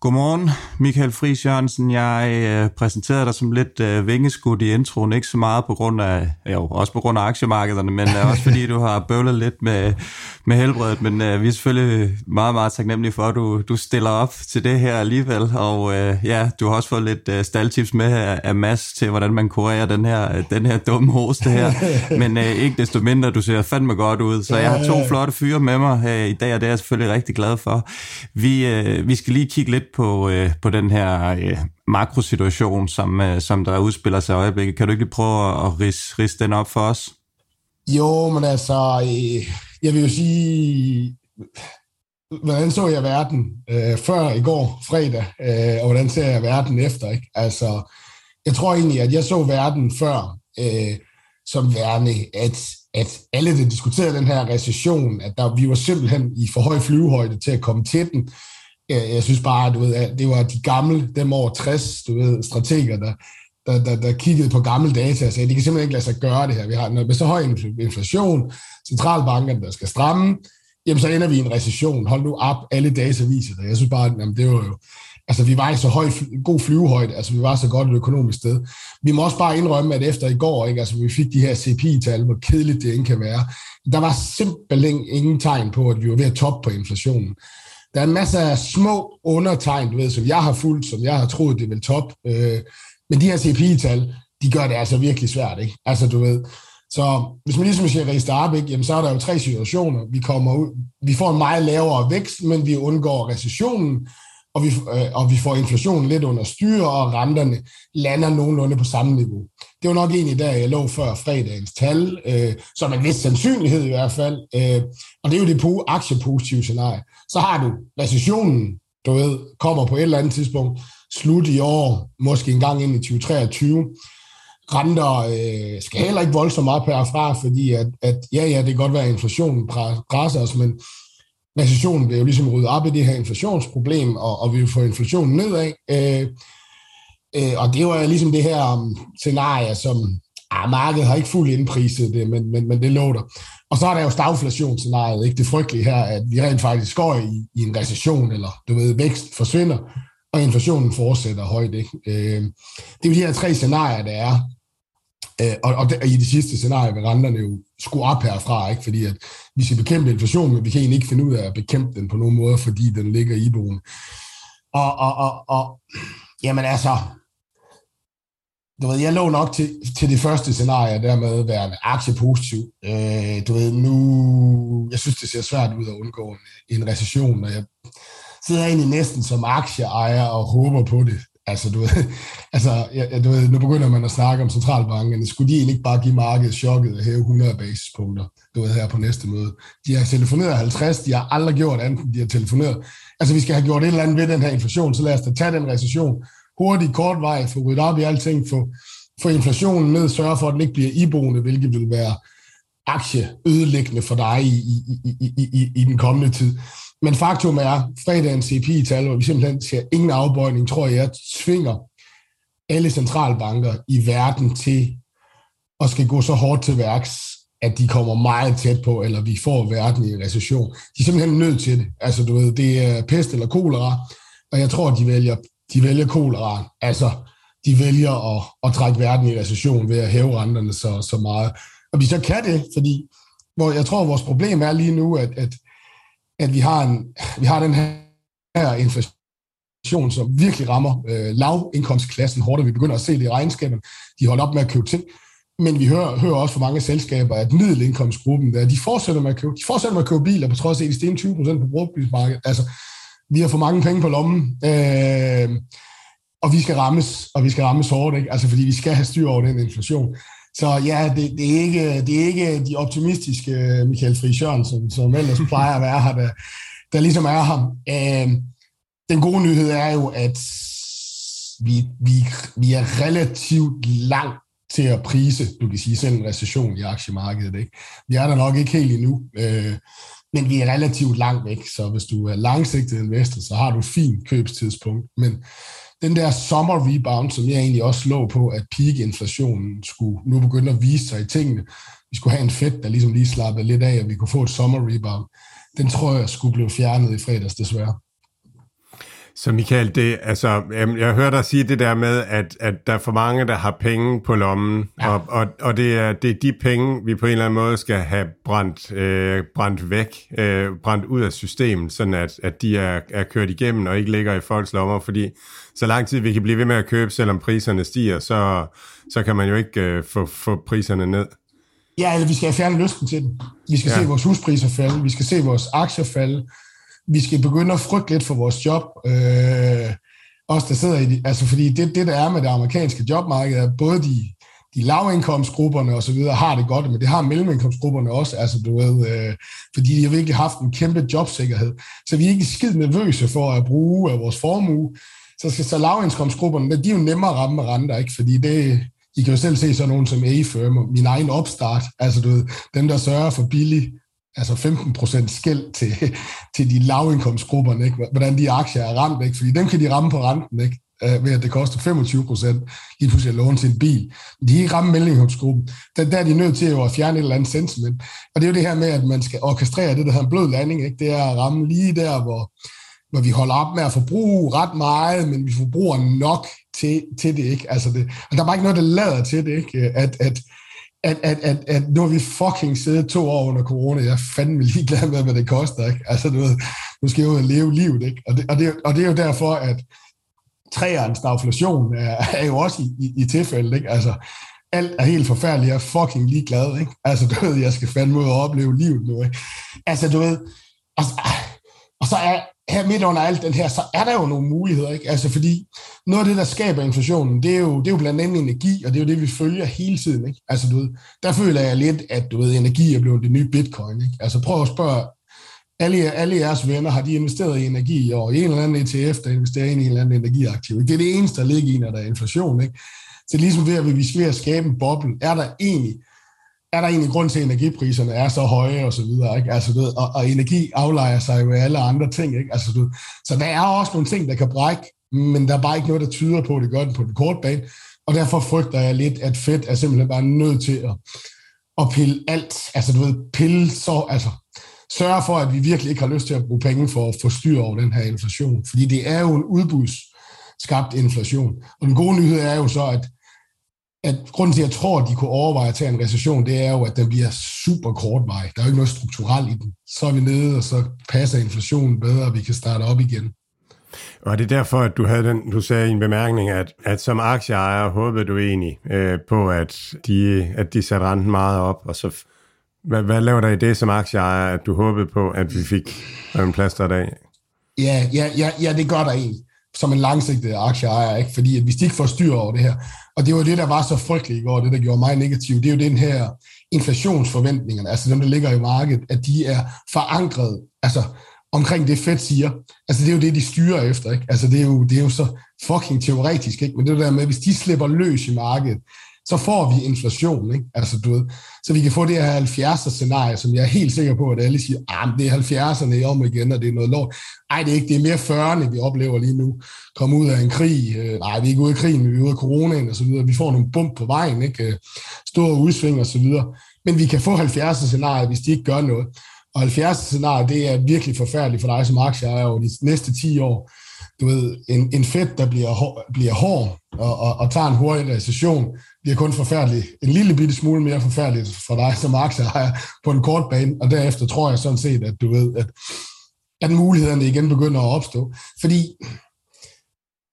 Godmorgen, Michael Friis Jørgensen. Jeg øh, præsenterede dig som lidt øh, vingeskudt i introen, ikke så meget på grund af, jo, også på grund af aktiemarkederne, men øh, også fordi du har bøvlet lidt med, med helbredet, men øh, vi er selvfølgelig meget, meget taknemmelige for, at du, du stiller op til det her alligevel, og øh, ja, du har også fået lidt øh, staldtips med af, af Mads til, hvordan man kurerer den her, øh, den her dumme hoste her, men øh, ikke desto mindre, du ser fandme godt ud, så jeg har to flotte fyre med mig øh, i dag, og det er jeg selvfølgelig rigtig glad for. Vi, øh, vi skal lige kigge lidt på, øh, på den her øh, makrosituation, som, øh, som der udspiller sig i øjeblikket. Kan du ikke lige prøve at ris, ris den op for os? Jo, men altså, øh, jeg vil jo sige, hvordan så jeg verden øh, før i går fredag, øh, og hvordan ser jeg verden efter? Ikke? Altså, jeg tror egentlig, at jeg så verden før øh, som værende, at, at alle, der diskuterede den her recession, at der, vi var simpelthen i for høj flyvehøjde til at komme til den, jeg, jeg synes bare, du ved, at det var de gamle, dem over 60, du ved, strateger, der, der, der, der kiggede på gamle data og sagde, de kan simpelthen ikke lade sig gøre det her. Vi har noget med så høj inflation, centralbankerne, der skal stramme, jamen så ender vi i en recession. Hold nu op, alle data viser det. Jeg synes bare, jamen det var jo, altså vi var i så høj, god flyvehøjde, altså vi var så godt et økonomisk sted. Vi må også bare indrømme, at efter i går, ikke, altså vi fik de her CPI-tal, hvor kedeligt det ikke kan være, der var simpelthen ingen tegn på, at vi var ved at toppe på inflationen. Der er masser af små undertegn, du ved, som jeg har fulgt, som jeg har troet, det vil top. Øh, men de her CPI-tal, de gør det altså virkelig svært, ikke? Altså, du ved, så hvis man ligesom siger riste op, ikke, jamen, så er der jo tre situationer. Vi, kommer ud, vi får en meget lavere vækst, men vi undgår recessionen, og vi, øh, og vi får inflationen lidt under styre, og renterne lander nogenlunde på samme niveau. Det var nok egentlig der, jeg lå før fredagens tal, øh, som en vis sandsynlighed i hvert fald. Øh, og det er jo det på aktiepositive scenarie. Så har du recessionen, du ved, kommer på et eller andet tidspunkt, slut i år, måske en gang ind i 2023. Renter øh, skal heller ikke voldsomt op herfra, fordi at, at ja, ja, det kan godt være, at inflationen presser os, men recessionen vil jo ligesom rydde op i det her inflationsproblem, og, og vi vil få inflationen nedad. Øh, øh, og det var ligesom det her um, scenarie, som ah, markedet har ikke fuldt indpriset det, men, men, men det lå der. Og så er der jo stagflationsscenariet, ikke det frygtelige her, at vi rent faktisk går i, i en recession, eller du ved, vækst forsvinder, og inflationen fortsætter højt. Ikke? Øh, det er jo de her tre scenarier, der er. Øh, og, og, og i det sidste scenarie vil renterne jo skulle op herfra, ikke? fordi at vi skal bekæmpe inflationen, men vi kan egentlig ikke finde ud af at bekæmpe den på nogen måde, fordi den ligger i boen. Og, og, og, og jamen altså, du ved, jeg lå nok til, til det første scenarie, dermed være aktiepositiv. Øh, du ved, nu, jeg synes, det ser svært ud at undgå en, en recession, og jeg sidder egentlig næsten som aktieejer og håber på det. Altså, du ved, altså, ja, du ved, nu begynder man at snakke om centralbankerne. Skulle de egentlig ikke bare give markedet chokket og hæve 100 basispunkter, du ved, her på næste møde? De har telefoneret 50, de har aldrig gjort andet, de har telefoneret. Altså, vi skal have gjort et eller andet ved den her inflation, så lad os da tage den recession hurtigt, kort vej, få ryddet op i alting, få, få inflationen ned, sørge for, at den ikke bliver iboende, hvilket vil være aktieødelæggende for dig i, i, i, i, i den kommende tid. Men faktum er, fredagens CPI-tal, hvor vi simpelthen ser ingen afbøjning, tror jeg, tvinger alle centralbanker i verden til at skal gå så hårdt til værks, at de kommer meget tæt på, eller vi får verden i en recession. De er simpelthen nødt til det. Altså, du ved, det er pest eller kolera, og jeg tror, de vælger de vælger kolera. Altså, de vælger at, at trække verden i recession ved at hæve renterne så, så meget. Og vi så kan det, fordi hvor jeg tror, vores problem er lige nu, at, at, at vi har, en, vi har den her inflation, som virkelig rammer øh, lavindkomstklassen hårdt, og vi begynder at se det i regnskaberne. De holder op med at købe ting. Men vi hører, hører også fra mange selskaber, at middelindkomstgruppen, der, de fortsætter med at købe, de fortsætter med at købe biler, på trods af, at de stiger 20 procent på brugtbilsmarkedet. Altså, vi har for mange penge på lommen, øh, og vi skal rammes, og vi skal rammes hårdt, ikke? Altså, fordi vi skal have styr over den inflation. Så ja, det, det, er ikke, det er ikke de optimistiske øh, Michael Friis Jørgensen, som ellers plejer at være her, der, der ligesom er ham. Øh, den gode nyhed er jo, at vi, vi, vi er relativt langt til at prise, du kan sige, selv en recession i aktiemarkedet. Ikke? Vi er der nok ikke helt endnu, øh, men vi er relativt langt væk, så hvis du er langsigtet investor, så har du et fint købstidspunkt. Men den der sommer rebound, som jeg egentlig også lå på, at peak-inflationen skulle nu begynde at vise sig i tingene, vi skulle have en fedt, der ligesom lige slappede lidt af, og vi kunne få et sommer rebound, den tror jeg skulle blive fjernet i fredags desværre. Så Michael, det, altså, jeg hører dig sige det der med, at, at der er for mange, der har penge på lommen, ja. og, og, og det, er, det er de penge, vi på en eller anden måde skal have brændt, øh, brændt væk, øh, brændt ud af systemet, sådan at, at de er, er kørt igennem og ikke ligger i folks lommer, fordi så lang tid vi kan blive ved med at købe, selvom priserne stiger, så, så kan man jo ikke øh, få, få priserne ned. Ja, eller vi skal have fjerne lysten til den. Vi skal ja. se vores huspriser falde, vi skal se vores aktier falde, vi skal begynde at frygte lidt for vores job. Øh, os, der sidder i de, altså fordi det, det, der er med det amerikanske jobmarked, er både de, de lavindkomstgrupperne og så videre har det godt, men det har mellemindkomstgrupperne også, altså du ved, øh, fordi de har virkelig haft en kæmpe jobsikkerhed. Så vi er ikke skid nervøse for at bruge af vores formue. Så skal så lavindkomstgrupperne, de er jo nemmere at ramme med renter, ikke? Fordi det, I kan jo selv se sådan nogen som A-firm og min egen opstart, altså du ved, dem der sørger for billig altså 15 procent skæld til, til de lavindkomstgrupperne, ikke? hvordan de aktier er ramt, ikke? fordi dem kan de ramme på renten, ikke? Øh, ved at det koster 25 procent lige pludselig at låne til en bil. De er ikke ramme mellemindkomstgruppen. Der, der er de nødt til at fjerne et eller andet sentiment. Og det er jo det her med, at man skal orkestrere det, der hedder en blød landing. Ikke? Det er at ramme lige der, hvor, når vi holder op med at forbruge ret meget, men vi forbruger nok til, til det. Ikke? Altså det, og der er bare ikke noget, der lader til det. Ikke? At, at, at, at, at, at nu har vi fucking siddet to år under corona, jeg er fandme ligeglad med, hvad det koster, ikke? Altså, du ved, nu skal jeg jo leve livet, ikke? Og det, og det, og det er jo derfor, at træernes stagflation er, er jo også i, i, i tilfælde, ikke? Altså, alt er helt forfærdeligt, jeg er fucking ligeglad, ikke? Altså, du ved, jeg skal fandme ud og opleve livet nu, ikke? Altså, du ved, og, og så er, her midt under alt den her, så er der jo nogle muligheder, ikke? Altså fordi noget af det, der skaber inflationen, det er jo, det er jo blandt andet energi, og det er jo det, vi følger hele tiden, ikke? Altså du ved, der føler jeg lidt, at du ved, energi er blevet det nye bitcoin, ikke? Altså prøv at spørge alle, alle jeres venner, har de investeret i energi, og i en eller anden ETF, der investerer i en eller anden energiaktiv. Ikke? Det er det eneste, der ligger i, når der er inflation, ikke? Så ligesom ved, at vi er ved at skabe en boble, er der egentlig er der egentlig grund til, at energipriserne er så høje og så videre, ikke? Altså, du ved, og, og energi aflejer sig jo alle andre ting, ikke? Altså, du, så der er også nogle ting, der kan brække, men der er bare ikke noget, der tyder på, at det gør den på den korte bane, og derfor frygter jeg lidt, at Fed er simpelthen bare nødt til at, at pille alt, altså du ved, pille så, altså sørge for, at vi virkelig ikke har lyst til at bruge penge for at få styr over den her inflation, fordi det er jo en udbudsskabt inflation. Og den gode nyhed er jo så, at at grunden til, at jeg tror, at de kunne overveje at tage en recession, det er jo, at den bliver super kortvarig. Der er jo ikke noget strukturelt i den. Så er vi nede, og så passer inflationen bedre, og vi kan starte op igen. Og det er derfor, at du havde den, du sagde i en bemærkning, at, at som aktieejer håbede du egentlig øh, på, at de, at de satte renten meget op, og så hvad, hvad laver der i det som aktieejer, at du håbede på, at vi fik en plads der dag? Ja, ja, ja, ja, det gør der egentlig som en langsigtet aktieejer, ikke? fordi at hvis de ikke får styr over det her, og det var det, der var så frygteligt i går, det der gjorde mig negativ, det er jo den her inflationsforventningerne, altså dem, der ligger i markedet, at de er forankret, altså omkring det Fed siger. Altså det er jo det, de styrer efter, ikke? Altså det er jo, det er jo så fucking teoretisk, ikke? Men det der med, hvis de slipper løs i markedet, så får vi inflation, ikke? Altså, du ved, så vi kan få det her 70'er scenarie, som jeg er helt sikker på, at alle siger, ah, det er 70'erne om igen, og det er noget lort. Nej, det er ikke, det er mere 40'erne, vi oplever lige nu. Komme ud af en krig, øh, nej, vi er ikke ude af krigen, vi er ude af coronaen og så videre. Vi får nogle bump på vejen, ikke? Øh, store udsving og så videre. Men vi kan få 70'er scenarie, hvis de ikke gør noget. Og 70'er scenarie, det er virkelig forfærdeligt for dig som aktieejer over de næste 10 år du ved, en, en fedt, der bliver, hår, bliver hård og, og, og tager en hurtig recession, bliver kun forfærdelig, en lille bitte smule mere forfærdeligt for dig som aktieejer på en kort bane, og derefter tror jeg sådan set, at du ved, at at mulighederne igen begynder at opstå. Fordi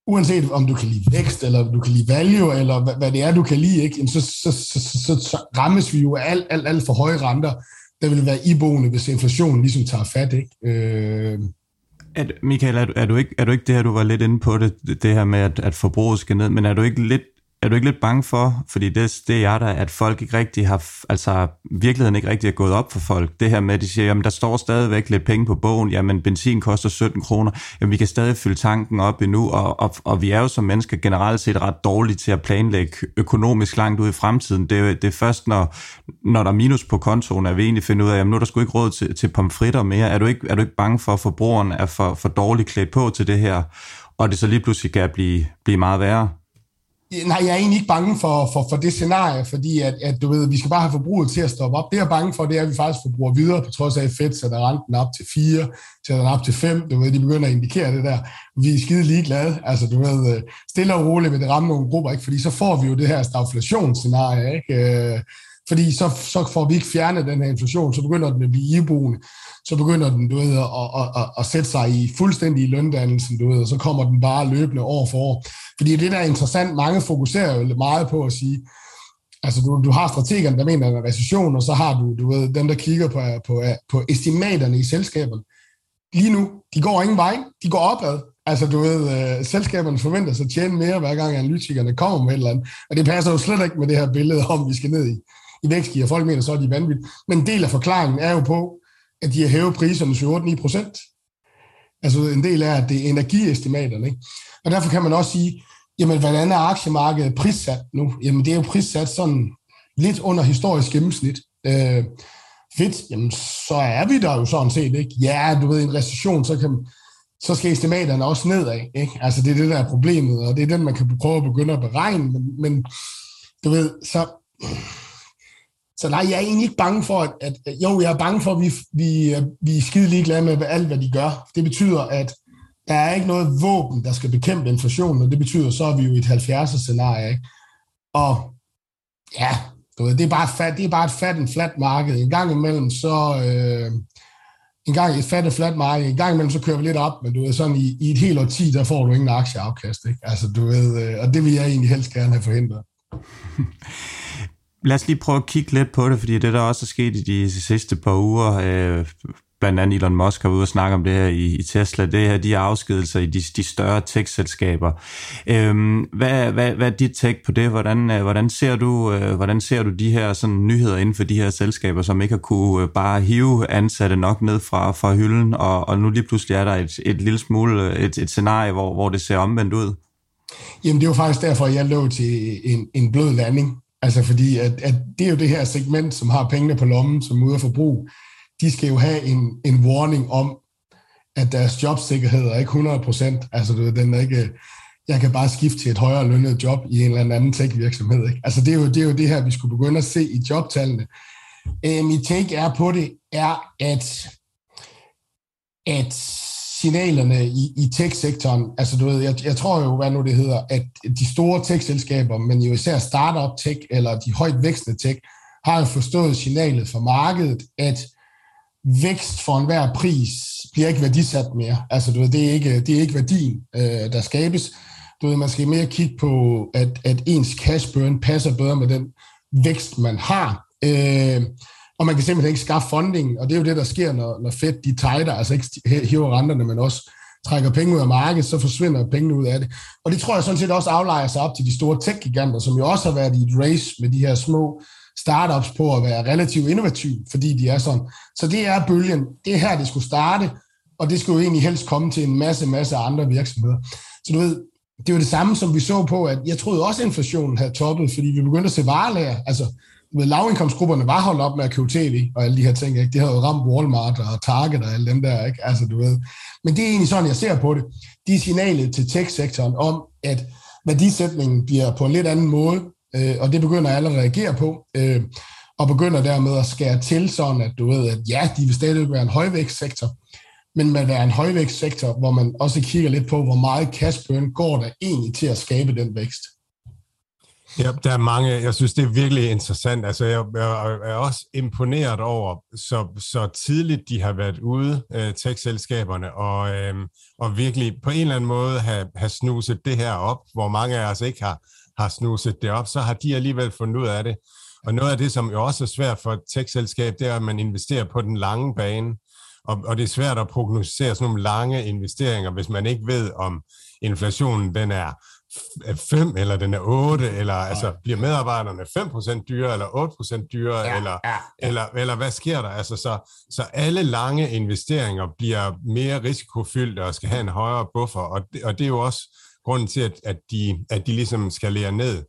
uanset om du kan lide vækst, eller du kan lide value, eller hvad, hvad det er, du kan lide, ikke, så, så, så, så, så rammes vi jo af alt, alt, alt for høje renter, der vil være iboende, hvis inflationen ligesom tager fat. Ikke? Øh, at, Michael, er du, er, du ikke, er du ikke det her, du var lidt inde på det, det her med, at, at forbruget skal ned, men er du ikke lidt er du ikke lidt bange for, fordi det, det er der, at folk ikke rigtig har, altså virkeligheden ikke rigtig er gået op for folk. Det her med, at de siger, jamen der står stadigvæk lidt penge på bogen, jamen benzin koster 17 kroner, jamen vi kan stadig fylde tanken op endnu, og, og, og vi er jo som mennesker generelt set ret dårlige til at planlægge økonomisk langt ud i fremtiden. Det er, det er først, når, når der er minus på kontoen, at vi egentlig finder ud af, jamen nu er der sgu ikke råd til, til pomfritter mere. Er du ikke, er du ikke bange for, at forbrugeren er for, for dårligt klædt på til det her, og det så lige pludselig kan blive, blive meget værre? Nej, jeg er egentlig ikke bange for, for, for det scenarie, fordi at, at du ved, vi skal bare have forbruget til at stoppe op. Det jeg er bange for, det er, at vi faktisk forbruger videre, på trods af, at Fed sætter renten op til 4, sætter den op til 5. Du ved, de begynder at indikere det der. Vi er skide ligeglade. Altså, du ved, øh, stille og roligt vil det ramme nogle grupper, ikke? Fordi så får vi jo det her stagflationsscenarie, ikke? Øh, fordi så, så får vi ikke fjernet den her inflation, så begynder den at blive iboende så begynder den du ved, at, at, at, at sætte sig i fuldstændig løndannelsen, du ved, og så kommer den bare løbende år for år. Fordi det, der er interessant, mange fokuserer jo meget på at sige, altså du, du har strategerne, der mener, der er recession, og så har du, du ved, dem, der kigger på, på, på estimaterne i selskaberne. Lige nu, de går ingen vej, de går opad. Altså, du ved, uh, selskaberne forventer sig at tjene mere, hver gang analytikerne kommer med et eller andet. Og det passer jo slet ikke med det her billede om, vi skal ned i, i vækstgear. Folk mener så, at de er vanvittige. Men en del af forklaringen er jo på, at de har hævet priserne 7-8-9 procent. Altså en del af, at det er energiestimaterne. Ikke? Og derfor kan man også sige, jamen hvordan er aktiemarkedet prissat nu? Jamen det er jo prissat sådan lidt under historisk gennemsnit. Øh, fedt, jamen så er vi der jo sådan set, ikke? Ja, du ved, i en recession, så, kan, så skal estimaterne også nedad, ikke? Altså det er det, der er problemet, og det er den, man kan prøve at begynde at beregne, men, men du ved, så så nej, jeg er egentlig ikke bange for, at, at jo, jeg er bange for, at vi, vi, vi er skide ligeglade med alt, hvad de gør. Det betyder, at der er ikke noget våben, der skal bekæmpe inflationen, og det betyder, så er vi jo i et 70'er-scenarie. Ikke? Og ja, du ved, det, er bare fat, det er bare et fat en flat marked. En gang imellem, så... Øh, en gang et fat flat marked, en gang imellem, så kører vi lidt op, men du ved, sådan i, i et helt årti, der får du ingen aktieafkast, ikke? Altså, du ved, øh, og det vil jeg egentlig helst gerne have forhindret. Lad os lige prøve at kigge lidt på det, fordi det der også er sket i de sidste par uger, øh, blandt andet Elon Musk har været ude og snakke om det her i, i Tesla, det her, de afskedelser i de, de større tech-selskaber. Øhm, hvad, hvad, hvad er dit take på det? Hvordan, øh, hvordan, ser du, øh, hvordan ser du de her sådan, nyheder inden for de her selskaber, som ikke har kunne øh, bare hive ansatte nok ned fra, fra hylden, og, og nu lige pludselig er der et, et lille smule, øh, et, et scenarie, hvor, hvor det ser omvendt ud? Jamen det er jo faktisk derfor, jeg lå til en, en blød landing Altså fordi, at, at det er jo det her segment, som har pengene på lommen, som ude af forbrug. De skal jo have en, en warning om, at deres jobsikkerhed er ikke 100%, Altså du, ved, den er ikke, jeg kan bare skifte til et højere lønnet job i en eller anden tech-virksomhed. Ikke? Altså det er, jo, det er jo det her, vi skulle begynde at se i jobtallene. Øh, mit take er på det, er, at, at signalerne i, i tech-sektoren, altså du ved, jeg, jeg tror jo, hvad nu det hedder, at de store tech-selskaber, men jo især startup tech eller de højt vækstende tech, har jo forstået signalet fra markedet, at vækst for enhver pris bliver ikke værdisat mere. Altså du ved, det er ikke, det er ikke værdien, øh, der skabes. Du ved, man skal mere kigge på, at, at ens cash burn passer bedre med den vækst, man har. Øh, og man kan simpelthen ikke skaffe funding, og det er jo det, der sker, når, når Fed de tighter, altså ikke hiver renterne, men også trækker penge ud af markedet, så forsvinder pengene ud af det. Og det tror jeg sådan set også aflejer sig op til de store tech-giganter, som jo også har været i et race med de her små startups på at være relativt innovative, fordi de er sådan. Så det er bølgen. Det er her, det skulle starte, og det skulle jo egentlig helst komme til en masse, masse andre virksomheder. Så du ved, det var det samme, som vi så på, at jeg troede også, at inflationen havde toppet, fordi vi begyndte at se varelager. Altså, med lavindkomstgrupperne var holdt op med at købe tv og alle de her ting. Ikke? Det havde jo ramt Walmart og Target og alle dem der. Ikke? Altså, du ved. Men det er egentlig sådan, jeg ser på det. De er signalet til tech-sektoren om, at værdisætningen bliver på en lidt anden måde, øh, og det begynder alle at reagere på, øh, og begynder dermed at skære til sådan, at du ved, at ja, de vil stadig være en højvækstsektor, men man er en højvækstsektor, hvor man også kigger lidt på, hvor meget cash burn går der egentlig til at skabe den vækst. Ja, der er mange, jeg synes, det er virkelig interessant. Altså, jeg, jeg er også imponeret over, så, så tidligt de har været ude, øh, tech-selskaberne, og, øh, og virkelig på en eller anden måde have, have snuset det her op, hvor mange af os ikke har, har snuset det op, så har de alligevel fundet ud af det. Og noget af det, som jo også er svært for et tech-selskab, det er, at man investerer på den lange bane, og, og det er svært at prognosere sådan nogle lange investeringer, hvis man ikke ved, om inflationen den er 5, eller den er 8, eller ja. altså, bliver medarbejderne 5% dyrere, eller 8% dyrere, ja, eller, ja, ja. Eller, eller hvad sker der? Altså, så, så alle lange investeringer bliver mere risikofyldte og skal have en højere buffer, og det, og det er jo også grunden til, at, at, de, at de ligesom skal lære ned.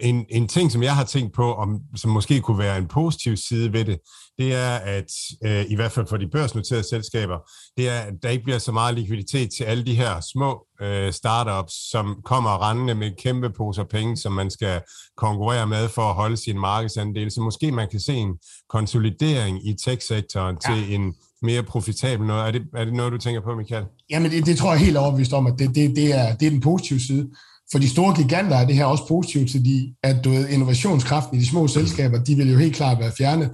En, en ting, som jeg har tænkt på, om, som måske kunne være en positiv side ved det, det er, at øh, i hvert fald for de børsnoterede selskaber, det er, at der ikke bliver så meget likviditet til alle de her små øh, startups, som kommer rendende med kæmpe poser penge, som man skal konkurrere med for at holde sin markedsandel. Så måske man kan se en konsolidering i tech-sektoren ja. til en mere profitabel noget. Er det, er det noget, du tænker på, Michael? Jamen, det, det tror jeg helt overbevist om, at det, det, det, er, det er den positive side. For de store giganter er det her også positivt, fordi at du ved, innovationskraften i de små selskaber, de vil jo helt klart være fjernet.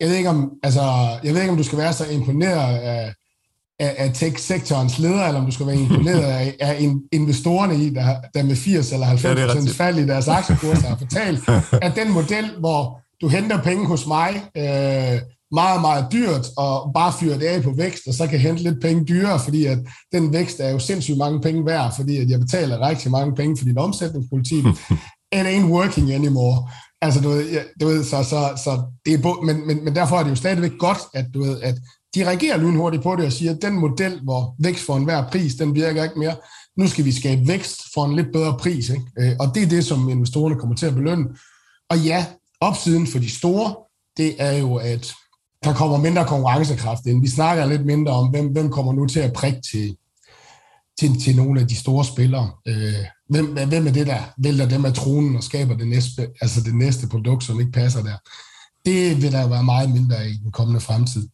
Jeg ved ikke om, altså, jeg ved ikke, om du skal være så imponeret af, af, af tech-sektorens ledere, eller om du skal være imponeret af, af investorerne i, der, der med 80 eller 90 procent ja, fald i deres aktiekurser har fortalt, at den model, hvor du henter penge hos mig, øh, meget, meget dyrt, og bare fyre det af på vækst, og så kan hente lidt penge dyrere, fordi at den vækst er jo sindssygt mange penge værd, fordi at jeg betaler rigtig mange penge for din omsætningspolitik. It ain't working anymore. Altså, du ved, ja, du ved så, så, så det er, men, men, men derfor er det jo stadigvæk godt, at, du ved, at de reagerer lynhurtigt på det og siger, at den model, hvor vækst for enhver pris, den virker ikke mere. Nu skal vi skabe vækst for en lidt bedre pris. Ikke? Øh, og det er det, som investorerne kommer til at belønne. Og ja, opsiden for de store, det er jo, at der kommer mindre konkurrencekraft ind. Vi snakker lidt mindre om, hvem, hvem kommer nu til at prikke til, til, til nogle af de store spillere. Øh, hvem, hvem er det, der vælter dem af tronen og skaber det næste, altså det næste produkt, som ikke passer der? Det vil der være meget mindre i den kommende fremtid.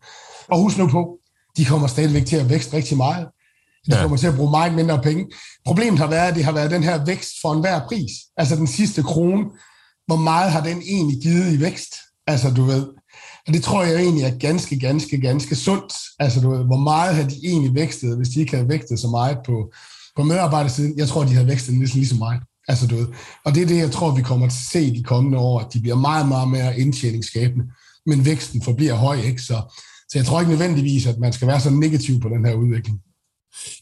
Og husk nu på, de kommer stadigvæk til at vækste rigtig meget. De ja. kommer til at bruge meget mindre penge. Problemet har været, at det har været den her vækst for enhver pris. Altså den sidste krone. Hvor meget har den egentlig givet i vækst? Altså du ved, og det tror jeg egentlig er ganske, ganske, ganske sundt. Altså, du ved, hvor meget har de egentlig vækstet, hvis de ikke havde vækstet så meget på, på medarbejdersiden? Jeg tror, de havde vækstet næsten lige så meget. Altså, du ved. Og det er det, jeg tror, vi kommer til at se de kommende år, at de bliver meget, meget mere indtjeningsskabende, men væksten forbliver høj, ikke? Så, så jeg tror ikke nødvendigvis, at man skal være så negativ på den her udvikling.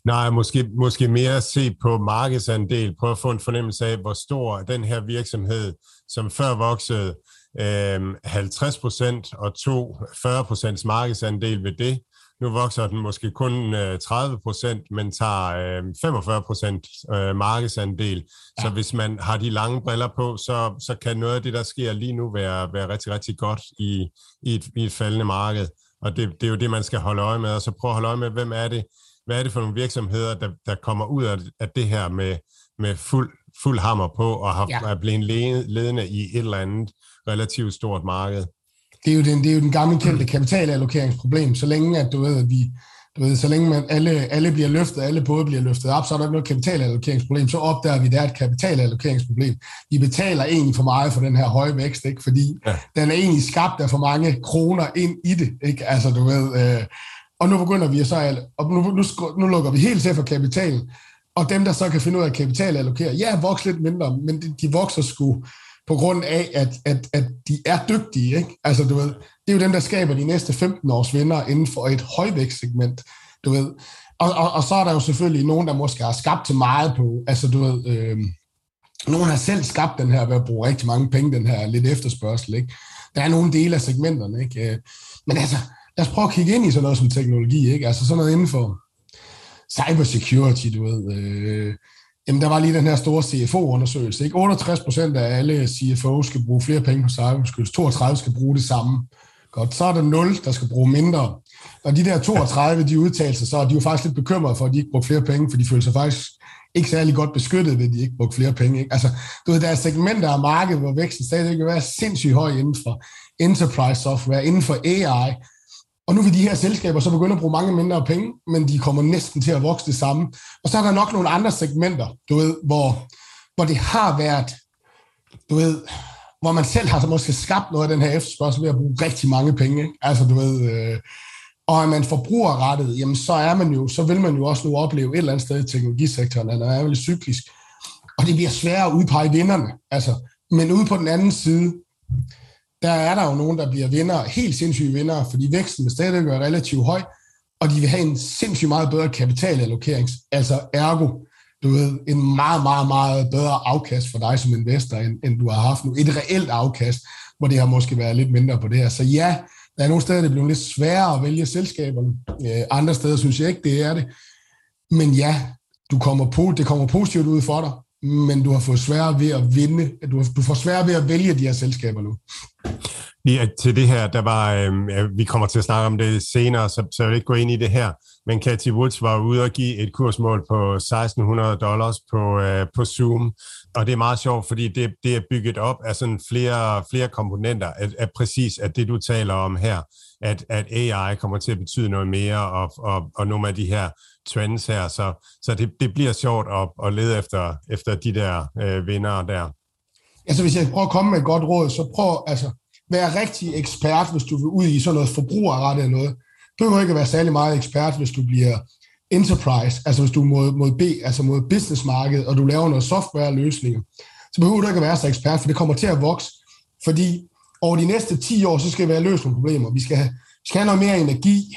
Nej, måske, måske mere se på markedsandel, prøve at få en fornemmelse af, hvor stor den her virksomhed, som før voksede 50 øhm, procent og to 40 procents markedsandel ved det. Nu vokser den måske kun 30 øh, procent, men tager 45 øhm, procent øh, markedsandel. Ja. Så hvis man har de lange briller på, så, så kan noget af det, der sker lige nu, være, være rigtig, rigtig godt i, i, et, i et faldende marked. Og det, det er jo det, man skal holde øje med. Og så prøve at holde øje med, hvem er det, hvad er det for nogle virksomheder, der, der kommer ud af, af det her med, med fuld, fuld hammer på, og har, ja. er blevet ledende i et eller andet relativt stort marked. Det er jo den, det er jo den gamle kendte kapitalallokeringsproblem. Så længe at du ved, at vi, du ved, så længe man alle, alle bliver løftet, alle både bliver løftet op, så er der ikke noget kapitalallokeringsproblem. Så opdager vi, at det er et kapitalallokeringsproblem. Vi betaler egentlig for meget for den her høje vækst, ikke? fordi ja. den er egentlig skabt af for mange kroner ind i det. Ikke? Altså, du ved, øh, og nu begynder vi så, og nu, nu, nu lukker vi helt til for kapitalen, og dem, der så kan finde ud af at kapitalallokere, ja, vokser lidt mindre, men de, de vokser sgu på grund af, at, at, at de er dygtige. Ikke? Altså, du ved, det er jo dem, der skaber de næste 15 års vinder inden for et højvækstsegment. Du ved. Og, og, og så er der jo selvfølgelig nogen, der måske har skabt til meget på, altså du ved, øh, nogen har selv skabt den her ved at bruge rigtig mange penge, den her lidt efterspørgsel. Ikke? Der er nogle dele af segmenterne. Ikke? Øh, men altså, lad os prøve at kigge ind i sådan noget som teknologi. Ikke? Altså sådan noget inden for cybersecurity, du ved, øh, Jamen, der var lige den her store CFO-undersøgelse. Ikke? 68 procent af alle CFO'er skal bruge flere penge på cyberbeskyttelse. 32 skal bruge det samme. Godt, så er der 0, der skal bruge mindre. Og de der 32, de udtalelser, så de var faktisk lidt bekymrede for, at de ikke brugte flere penge, for de føler sig faktisk ikke særlig godt beskyttet, ved de ikke brugte flere penge. Ikke? Altså, du ved, der er segmenter af markedet, hvor væksten stadig vil være sindssygt høj inden for enterprise software, inden for AI, og nu vil de her selskaber så begynde at bruge mange mindre penge, men de kommer næsten til at vokse det samme. Og så er der nok nogle andre segmenter, du ved, hvor, hvor det har været du ved, hvor man selv har så måske skabt noget af den her efterspørgsel ved at bruge rigtig mange penge. Ikke? Altså, du ved, øh, og er man forbrugerrettet, jamen så er man jo, så vil man jo også nu opleve et eller andet sted i teknologisektoren, eller er vel cyklisk. Og det bliver sværere at udpege vinderne. Altså, men ude på den anden side, der er der jo nogen, der bliver vinder, helt sindssyge vinder, fordi væksten vil stadig være relativt høj, og de vil have en sindssygt meget bedre kapitalallokering. Altså ergo, du ved, en meget, meget, meget bedre afkast for dig som investor, end, end du har haft nu. Et reelt afkast, hvor det har måske været lidt mindre på det her. Så ja, der er nogle steder, det bliver lidt sværere at vælge selskaberne. Øh, andre steder synes jeg ikke, det er det. Men ja, du kommer på, det kommer positivt ud for dig, men du har fået sværere ved at vinde. Du, har, du får sværere ved at vælge de her selskaber nu. Ja, til det her, der var, øh, vi kommer til at snakke om det senere, så, så jeg vil ikke gå ind i det her, men Cathy Woods var ude og give et kursmål på 1600 dollars på, øh, på Zoom, og det er meget sjovt, fordi det, det er bygget op af sådan flere, flere komponenter, af, af præcis at det, du taler om her, at, at AI kommer til at betyde noget mere, og, og, og nogle af de her trends her, så, så det, det bliver sjovt at, at lede efter, efter de der øh, vinder der. Altså hvis jeg prøver at komme med et godt råd, så prøv, altså, være rigtig ekspert, hvis du vil ud i sådan noget forbrugerret eller noget. Du behøver ikke at være særlig meget ekspert, hvis du bliver enterprise, altså hvis du er mod, mod B, altså mod businessmarkedet, og du laver noget softwareløsninger, så behøver du ikke at være så ekspert, for det kommer til at vokse. Fordi over de næste 10 år, så skal vi have løst nogle problemer. Vi skal have, vi skal have noget mere energi,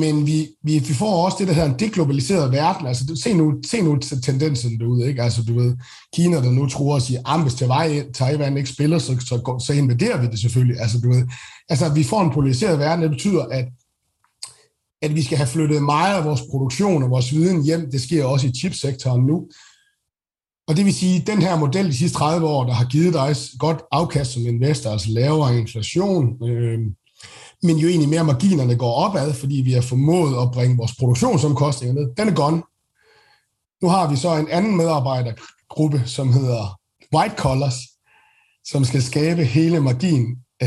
men vi, vi, vi får også det, der hedder en deglobaliseret verden. Altså, se nu, se nu tendensen derude, ikke? Altså, du ved, Kina, der nu tror at sige, at ah, hvis Taiwan ikke spiller, så, så, så invaderer vi det selvfølgelig. Altså, du ved, altså, vi får en polariseret verden, det betyder, at, at vi skal have flyttet meget af vores produktion og vores viden hjem. Det sker også i chipsektoren nu. Og det vil sige, at den her model de sidste 30 år, der har givet dig godt afkast som investor, altså lavere inflation, øh, men jo egentlig mere marginerne går opad, fordi vi har formået at bringe vores produktionsomkostninger ned. Den er gone. Nu har vi så en anden medarbejdergruppe, som hedder White Collars, som skal skabe hele margin.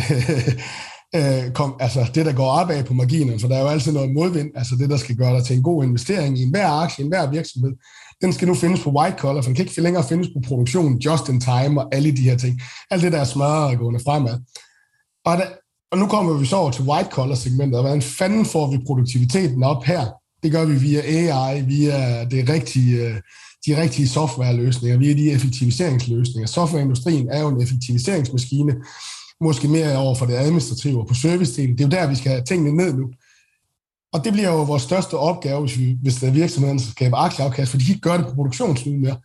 Øh, kom, altså det, der går opad på marginen, for der er jo altid noget modvind, altså det, der skal gøre dig til en god investering i enhver aktie, i enhver virksomhed, den skal nu findes på white collar, for den kan ikke længere findes på produktion, just in time og alle de her ting. Alt det, der er smadret gående fremad. Og der, og nu kommer vi så over til white collar segmentet, og hvordan fanden får vi produktiviteten op her? Det gør vi via AI, via det rigtige, de rigtige softwareløsninger, via de effektiviseringsløsninger. Softwareindustrien er jo en effektiviseringsmaskine, måske mere over for det administrative og på servicedelen. Det er jo der, vi skal have tingene ned nu. Og det bliver jo vores største opgave, hvis, vi, hvis der er virksomheden, der skaber aktieafkast, for de kan ikke gøre det på produktionsniveau mere.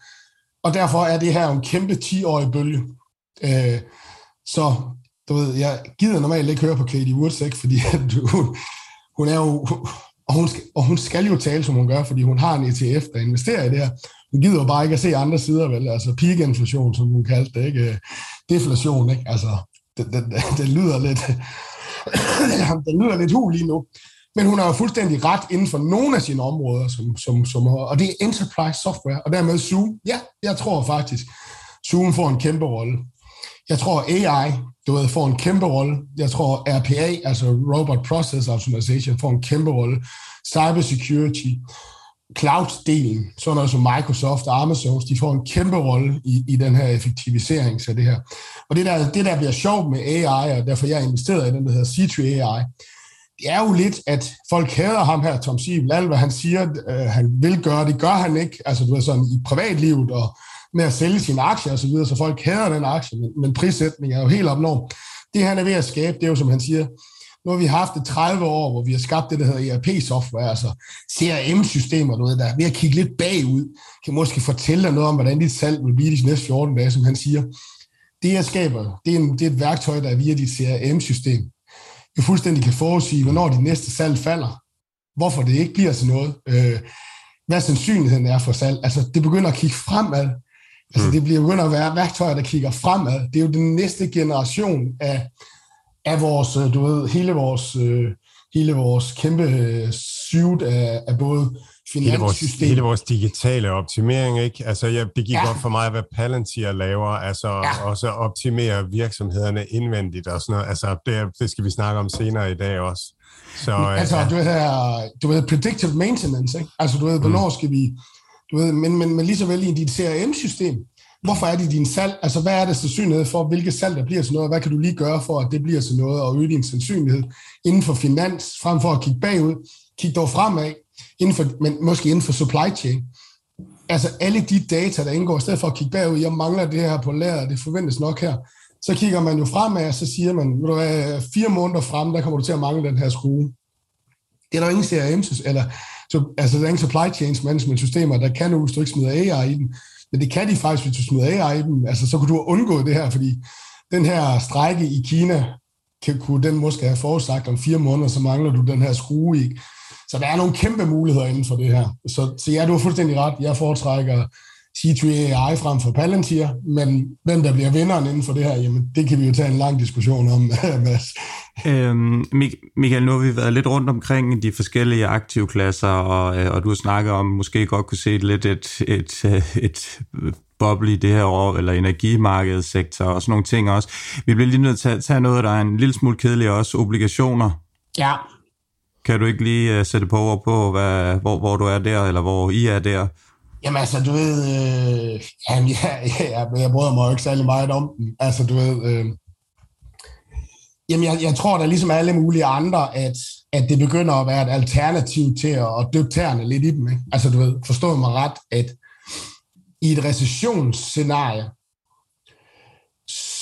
Og derfor er det her en kæmpe 10-årig bølge. Øh, så du ved, jeg gider normalt ikke høre på Katie Woods, ikke? fordi hun, hun er jo, og hun, skal, og hun skal jo tale, som hun gør, fordi hun har en ETF, der investerer i det her. Hun gider jo bare ikke at se andre sider, vel? Altså peak-inflation, som hun kaldte det, ikke? Deflation, ikke? Altså, det, det, det, det lyder lidt, det lyder lidt hul lige nu. Men hun har jo fuldstændig ret inden for nogle af sine områder, som, som, som, og det er enterprise software, og dermed Zoom. Ja, jeg tror faktisk, Zoom får en kæmpe rolle. Jeg tror AI, du ved, får en kæmpe rolle. Jeg tror RPA, altså Robot Process Automation, får en kæmpe rolle. Cybersecurity, cloud-delen, sådan noget som Microsoft og Amazon, de får en kæmpe rolle i, i den her effektivisering af det her. Og det der, det der bliver sjovt med AI, og derfor jeg investeret i den, der hedder C3 AI, det er jo lidt, at folk hader ham her, Tom Siebel, alt hvad han siger, øh, han vil gøre, det gør han ikke, altså du ved sådan i privatlivet og med at sælge sine aktier osv., så, så folk hader den aktie, men, men prissætningen er jo helt opnorm. Det han er ved at skabe, det er jo som han siger, nu har vi haft det 30 år, hvor vi har skabt det, der hedder ERP-software, altså CRM-systemer, noget, der er ved at kigge lidt bagud, kan måske fortælle dig noget om, hvordan dit salg vil blive de næste 14 dage, som han siger. Det, jeg skaber, det er, en, det er et værktøj, der er via dit CRM-system. Vi fuldstændig kan forudsige, hvornår de næste salg falder, hvorfor det ikke bliver til noget, øh, hvad sandsynligheden er for salg. Altså, det begynder at kigge fremad. Altså, mm. det bliver begynder at være værktøjer, der kigger fremad. Det er jo den næste generation af, af vores, øh, du ved, hele vores, øh, hele vores kæmpe øh, suit af, af både hele vores, hele vores digitale optimering, ikke? Altså, ja, det gik ja. op for mig, hvad Palantir laver, altså ja. også optimere virksomhederne indvendigt og sådan noget. Altså, det, det skal vi snakke om senere i dag også. Så, altså, ja. du ved, du ved, predictive maintenance, ikke? Altså, du ved, hvornår mm. skal vi, du ved, men, men, men lige så vel i dit CRM-system, hvorfor er det din salg? Altså, hvad er det sandsynlighed for, hvilke salg der bliver til noget? Hvad kan du lige gøre for, at det bliver til noget, og øge din sandsynlighed inden for finans, frem for at kigge bagud? Kig dog fremad, inden for, men måske inden for supply chain. Altså, alle de data, der indgår, i stedet for at kigge bagud, jeg mangler det her på lager, det forventes nok her, så kigger man jo fremad, og så siger man, ved du hvad, fire måneder frem, der kommer du til at mangle den her skrue. Det er der ingen CRM, eller altså der er ingen supply chain management systemer, der kan nu, hvis du ikke smider AI i den. Men det kan de faktisk, hvis du smider AI i dem. Altså, så kunne du have undgået det her, fordi den her strække i Kina, kan, kunne den måske have forudsagt om fire måneder, så mangler du den her skrue i. Så der er nogle kæmpe muligheder inden for det her. Så, så ja, du har fuldstændig ret. Jeg foretrækker C3 AI frem for Palantir, men hvem der bliver vinderen inden for det her, jamen det kan vi jo tage en lang diskussion om, Mads. Øhm, Michael, nu har vi været lidt rundt omkring de forskellige aktive klasser, og, øh, og du har snakket om, måske godt kunne se lidt et, et, et, et boble i det her år, eller energimarkedssektor og sådan nogle ting også. Vi bliver lige nødt til at tage noget, der er en lille smule kedeligt også, obligationer. Ja. Kan du ikke lige uh, sætte på over på, hvad, hvor, hvor du er der, eller hvor I er der? Jamen altså, du ved, øh, jamen, ja, ja, jeg bryder mig jo ikke særlig meget om den. Altså, du ved, øh, jamen jeg, jeg tror da ligesom alle mulige andre, at, at det begynder at være et alternativ til at, at dykke tæerne lidt i dem. Ikke? Altså, du ved, forstå mig ret, at i et recessionsscenarie,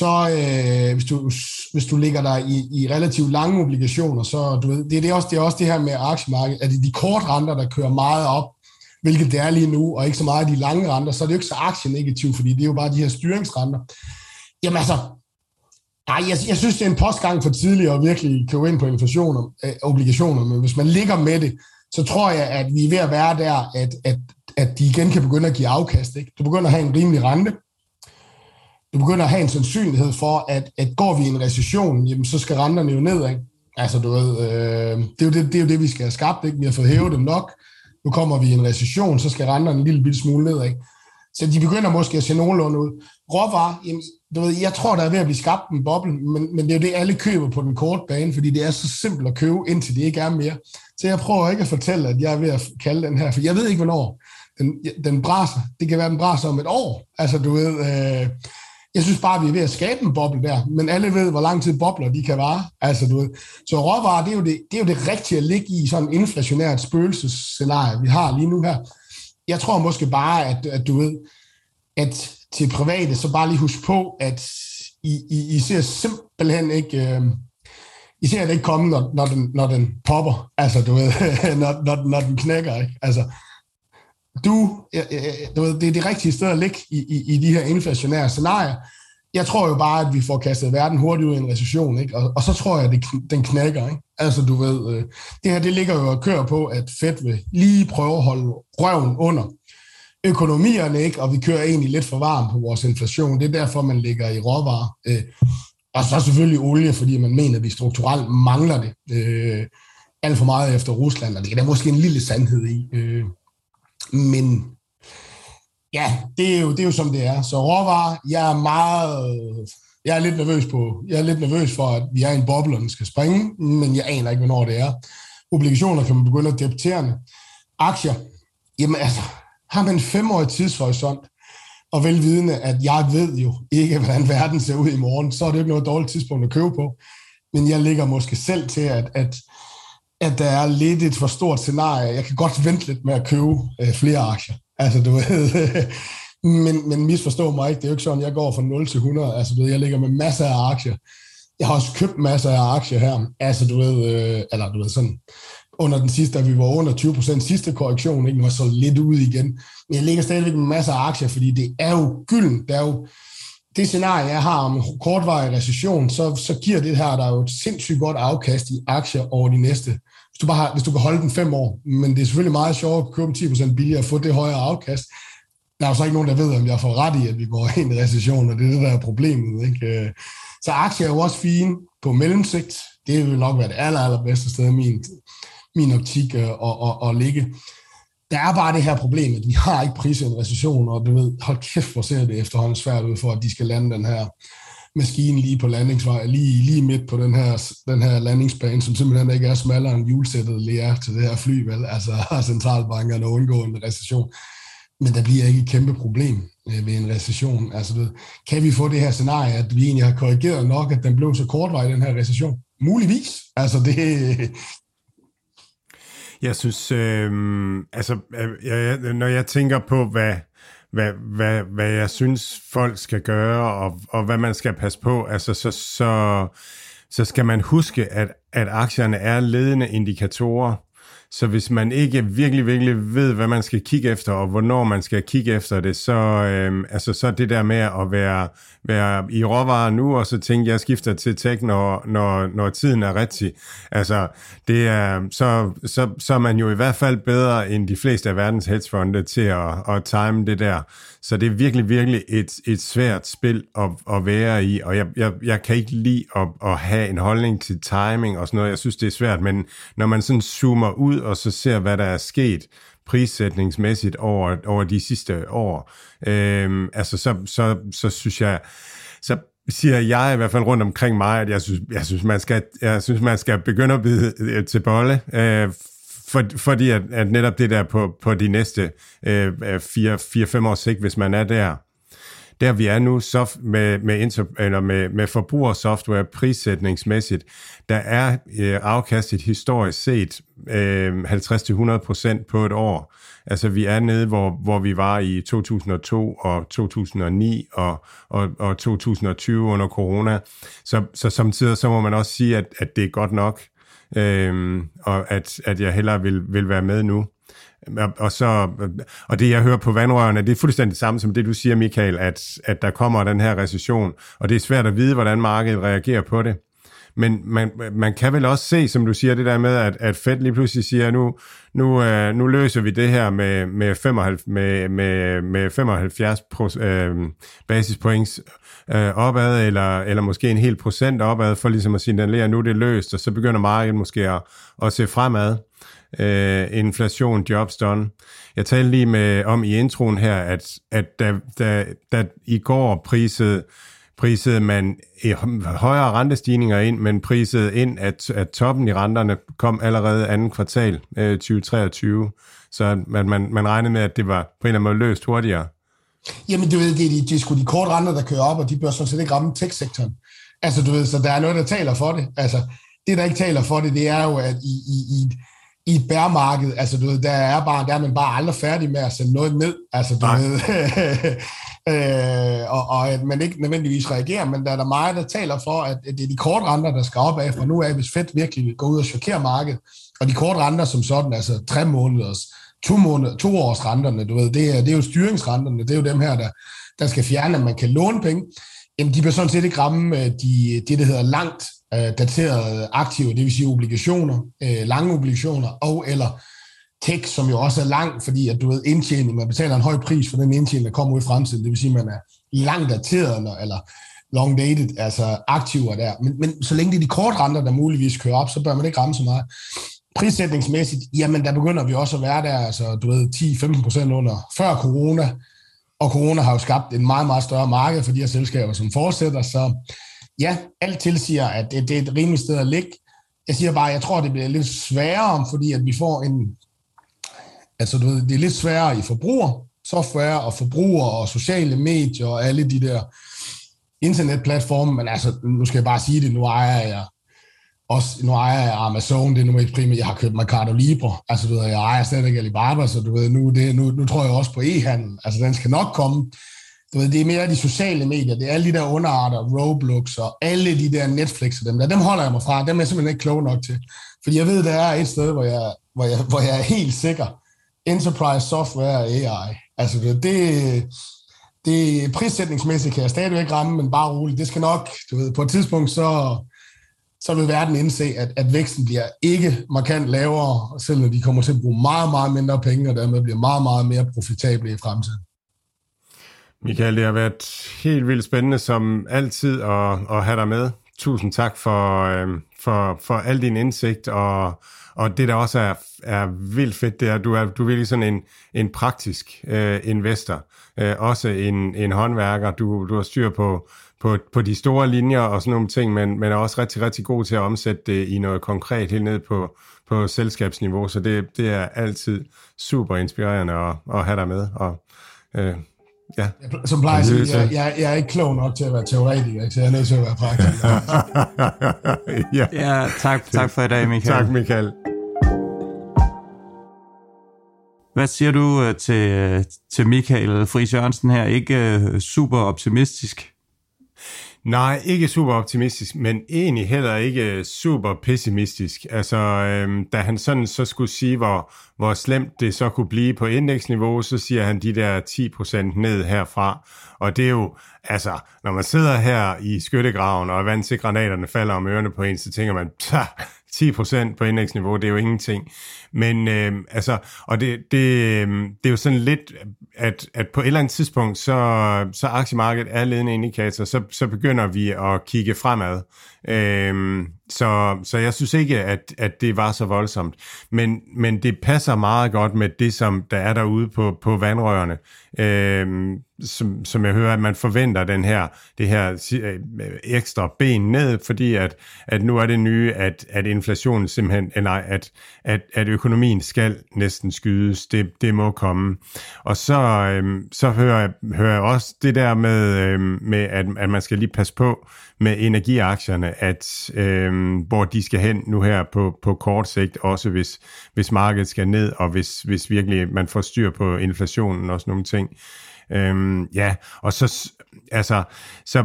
så øh, hvis, du, hvis du ligger der i, i relativt lange obligationer, så du ved, det, det, er også, det er også det her med aktiemarkedet, at det er de korte renter, der kører meget op, hvilket det er lige nu, og ikke så meget de lange renter, så er det jo ikke så aktienegativt, fordi det er jo bare de her styringsrenter. Jamen altså, nej, jeg, jeg synes, det er en postgang for tidligt at virkelig købe ind på inflationer, øh, obligationer, men hvis man ligger med det, så tror jeg, at vi er ved at være der, at, at, at de igen kan begynde at give afkast. Ikke? Du begynder at have en rimelig rente. Du begynder at have en sandsynlighed for, at, at går vi i en recession, jamen, så skal renterne jo ned. Ikke? Altså, du ved, øh, det, er jo det, det er jo det, vi skal have skabt. Ikke? Vi har fået hævet dem nok nu kommer vi i en recession, så skal renterne en lille bitte smule nedad. Så de begynder måske at se nogenlunde ud. Råvarer, jamen, du ved, jeg tror, der er ved at blive skabt en boble, men, men det er jo det, alle køber på den korte bane, fordi det er så simpelt at købe, indtil det ikke er mere. Så jeg prøver ikke at fortælle, at jeg er ved at kalde den her, for jeg ved ikke, hvornår den, den braser. Det kan være, den braser om et år. Altså, du ved, øh, jeg synes bare, vi er ved at skabe en boble der, men alle ved, hvor lang tid bobler de kan vare. Altså, du ved. Så råvarer, det er, jo det, det er jo det rigtige at ligge i sådan en inflationært spøgelsesscenarie, vi har lige nu her. Jeg tror måske bare, at, at du ved, at til private, så bare lige husk på, at I, I, I ser simpelthen ikke... Øh, I ser det ikke komme, når, når, den, når den popper, altså du ved, når, når, når den knækker, ikke? Altså, du, du ved, det er det rigtige sted at ligge i, i, i de her inflationære scenarier. Jeg tror jo bare, at vi får kastet verden hurtigt ud i en recession, ikke? Og, og så tror jeg, at det, den knækker. Ikke? Altså, du ved, øh, det her det ligger jo og kører på, at Fed vil lige prøve at holde røven under økonomierne, ikke? og vi kører egentlig lidt for varmt på vores inflation. Det er derfor, man ligger i råvarer. Øh, og så selvfølgelig olie, fordi man mener, at vi strukturelt mangler det øh, alt for meget efter Rusland, og det er der måske en lille sandhed i. Øh, men ja, det er, jo, det er jo som det er. Så råvarer, jeg er meget... Jeg er lidt nervøs på, jeg er lidt nervøs for, at vi er i en boble, og den skal springe, men jeg aner ikke, hvornår det er. Obligationer kan man begynde at debattere. Aktier, jamen altså, har man en femårig tidshorisont, og velvidende, at jeg ved jo ikke, hvordan verden ser ud i morgen, så er det ikke noget dårligt tidspunkt at købe på. Men jeg ligger måske selv til, at, at at der er lidt et for stort scenarie. Jeg kan godt vente lidt med at købe øh, flere aktier. Altså, du ved, men, men misforstå mig ikke, det er jo ikke sådan, jeg går fra 0 til 100. Altså, du ved, jeg ligger med masser af aktier. Jeg har også købt masser af aktier her. Altså, du ved, øh, eller du ved, sådan, under den sidste, da vi var under 20% sidste korrektion, ikke, var så lidt ud igen. Men jeg ligger stadigvæk med masser af aktier, fordi det er jo gylden. Det er jo det scenarie, jeg har om kortvarig recession, så, så giver det her der er jo et sindssygt godt afkast i aktier over de næste du, bare har, hvis du kan holde den fem år. Men det er selvfølgelig meget sjovt at købe 10% billigere og få det højere afkast. Der er jo så ikke nogen, der ved, om jeg får ret i, at vi går ind i recession, og det er det, der er problemet. Ikke? Øh, så aktier er jo også fine på mellemsigt. Det vil nok være det aller, allerbedste sted i min, min optik at, at, at, at ligge. Der er bare det her problem, at vi har ikke priset en recession, og du ved, hold kæft, hvor ser det efterhånden svært ud for, at de skal lande den her maskinen lige på landingsvej, lige, lige midt på den her, den her landingsbane, som simpelthen ikke er smallere end hjulsættet lige er til det her fly, vel? Altså har centralbankerne undgået en recession. men der bliver ikke et kæmpe problem øh, ved en recession. Altså, ved, kan vi få det her scenarie, at vi egentlig har korrigeret nok, at den blev så kortvej, den her recession? Muligvis. Altså, det, Jeg synes, øhm, altså, øh, altså, jeg, jeg, når jeg tænker på, hvad, hvad, hvad, hvad jeg synes, folk skal gøre, og, og hvad man skal passe på, altså, så, så, så skal man huske, at, at aktierne er ledende indikatorer. Så hvis man ikke virkelig, virkelig ved, hvad man skal kigge efter, og hvornår man skal kigge efter det, så, øh, altså, så det der med at være, være i råvarer nu, og så tænke, jeg skifter til tech, når, når, når tiden er rigtig. Altså, det er, så, så, så er man jo i hvert fald bedre end de fleste af verdens hedgefonde til at, at time det der. Så det er virkelig, virkelig et, et svært spil at, at være i, og jeg, jeg, jeg kan ikke lide at, at have en holdning til timing og sådan noget. Jeg synes, det er svært, men når man sådan zoomer ud og så ser, hvad der er sket prissætningsmæssigt over, over de sidste år, øhm, altså så, så, så synes jeg, så siger jeg i hvert fald rundt omkring mig, at jeg synes, jeg synes, man, skal, jeg synes man skal begynde at bide til bolle, øh, for, fordi at, at netop det der på, på de næste 4-5 øh, øh års sigt, hvis man er der, der vi er nu soft, med, med, inter, eller med, med forbrugersoftware prissætningsmæssigt, der er øh, afkastet historisk set øh, 50-100% på et år. Altså vi er nede, hvor, hvor vi var i 2002 og 2009 og, og, og 2020 under corona. Så, så samtidig så må man også sige, at, at det er godt nok, øh, og at, at jeg hellere vil, vil være med nu. Og, så, og det, jeg hører på vandrørene, det er fuldstændig det samme som det, du siger, Michael, at, at der kommer den her recession, og det er svært at vide, hvordan markedet reagerer på det. Men man, man kan vel også se, som du siger, det der med, at, at Fed lige pludselig siger, nu, nu, øh, nu løser vi det her med, med, 75, med, med, med 75 pros, øh, basispoints øh, opad, eller, eller måske en hel procent opad, for ligesom at signalere, nu er det løst, og så begynder markedet måske at, at se fremad øh, inflation, jobs done. Jeg talte lige med om i introen her, at, at da, da, da i går prisede, prisede man højere rentestigninger ind, men prisede ind, at, at toppen i renterne kom allerede anden kvartal øh, 2023. Så at man, man regnede med, at det var på en eller anden måde løst hurtigere. Jamen, du ved, det er, de, det er sgu de korte renter, der kører op, og de bør sådan set ikke ramme tech-sektoren. Altså, du ved, så der er noget, der taler for det. Altså, det, der ikke taler for det, det er jo, at i, i, i i et bærmarked, altså du ved, der er, bare, der er man bare aldrig færdig med at sende noget ned, altså du Nej. ved, øh, og, og at man ikke nødvendigvis reagerer, men der er der meget, der taler for, at det er de korte renter, der skal op af fra nu af, hvis Fed virkelig går ud og chokerer markedet, og de korte renter som sådan, altså tre måneders, to, måneder, to års renterne, du ved, det er, det er jo styringsrenterne, det er jo dem her, der, der skal fjerne, at man kan låne penge, jamen de vil sådan set ikke ramme øh, de, det, der hedder langt øh, daterede aktiver, det vil sige obligationer, øh, lange obligationer, og eller tech, som jo også er lang, fordi at du ved, indtjening, man betaler en høj pris for den indtjening, der kommer ud i fremtiden, det vil sige, at man er langt dateret, eller, eller long dated, altså aktiver der. Men, men så længe det er de korte renter, der muligvis kører op, så bør man ikke ramme så meget. Prissætningsmæssigt, jamen der begynder vi også at være der, altså du ved, 10-15 procent under før corona, og corona har jo skabt en meget, meget større marked for de her selskaber, som fortsætter, så ja, alt tilsiger, at det, det er et rimeligt sted at ligge. Jeg siger bare, jeg tror, det bliver lidt sværere, fordi at vi får en... Altså, du ved, det er lidt sværere i forbruger, software og forbruger og sociale medier og alle de der internetplatforme, men altså, nu skal jeg bare sige det, nu ejer jeg også, nu ejer jeg Amazon, det er nummer et primært, jeg har købt Mercado Libre, altså du ved, jeg ejer slet ikke Alibaba, så du ved, nu, det, nu, nu tror jeg også på e-handel, altså den skal nok komme, du ved, det er mere de sociale medier, det er alle de der underarter, Roblox og alle de der Netflix og dem der, dem holder jeg mig fra, dem er jeg simpelthen ikke klog nok til. Fordi jeg ved, der er et sted, hvor jeg, hvor jeg, hvor jeg er helt sikker. Enterprise Software AI. Altså det, det, det prissætningsmæssigt kan jeg stadigvæk ramme, men bare roligt. Det skal nok, du ved, på et tidspunkt, så, så vil verden indse, at, at væksten bliver ikke markant lavere, selvom de kommer til at bruge meget, meget mindre penge, og dermed bliver meget, meget mere profitable i fremtiden. Michael, det har været helt vildt spændende som altid at, at have dig med. Tusind tak for, øh, for, for al din indsigt, og, og det der også er, er vildt fedt, det er, at du er, du er virkelig sådan en, en praktisk øh, investor. Øh, også en, en håndværker. Du, du har styr på, på, på de store linjer og sådan nogle ting, men, men er også rigtig, rigtig god til at omsætte det i noget konkret helt ned på, på selskabsniveau, så det, det er altid super inspirerende at, at have dig med. Og, øh, ja. Jeg, som plejer sige, jeg, jeg, jeg er ikke klog nok til at være teoretiker, så jeg er nødt til at være praktiker. ja. Ja, tak, tak for i dag, Michael. Tak, Michael. Hvad siger du øh, til, øh, til Michael Friis Jørgensen her? Ikke øh, super optimistisk? Nej, ikke super optimistisk, men egentlig heller ikke super pessimistisk. Altså, øhm, da han sådan så skulle sige, hvor, hvor slemt det så kunne blive på indeksniveau, så siger han de der 10% ned herfra. Og det er jo, altså, når man sidder her i skyttegraven, og er vant til, granaterne falder om ørerne på en, så tænker man, 10% på indeksniveau, det er jo ingenting. Men øh, altså, og det, det, øh, det er jo sådan lidt, at, at på et eller andet tidspunkt, så, så aktiemarkedet er ledende indikator, så, så begynder vi at kigge fremad. Øh, så, så jeg synes ikke, at, at det var så voldsomt. Men, men det passer meget godt med det, som der er derude på, på vandrørene. Øh, som, som jeg hører, at man forventer den her, det her øh, ekstra ben ned, fordi at, at nu er det nye, at, at inflationen simpelthen, øh, nej, at, at, at økonomien skal næsten skydes, det, det må komme. Og så, øhm, så hører, jeg, hører jeg også det der med, øhm, med at, at man skal lige passe på med energiaktierne, at øhm, hvor de skal hen nu her på, på kort sigt, også hvis, hvis markedet skal ned, og hvis, hvis virkelig man får styr på inflationen og sådan nogle ting. Øhm, ja, og så, altså, så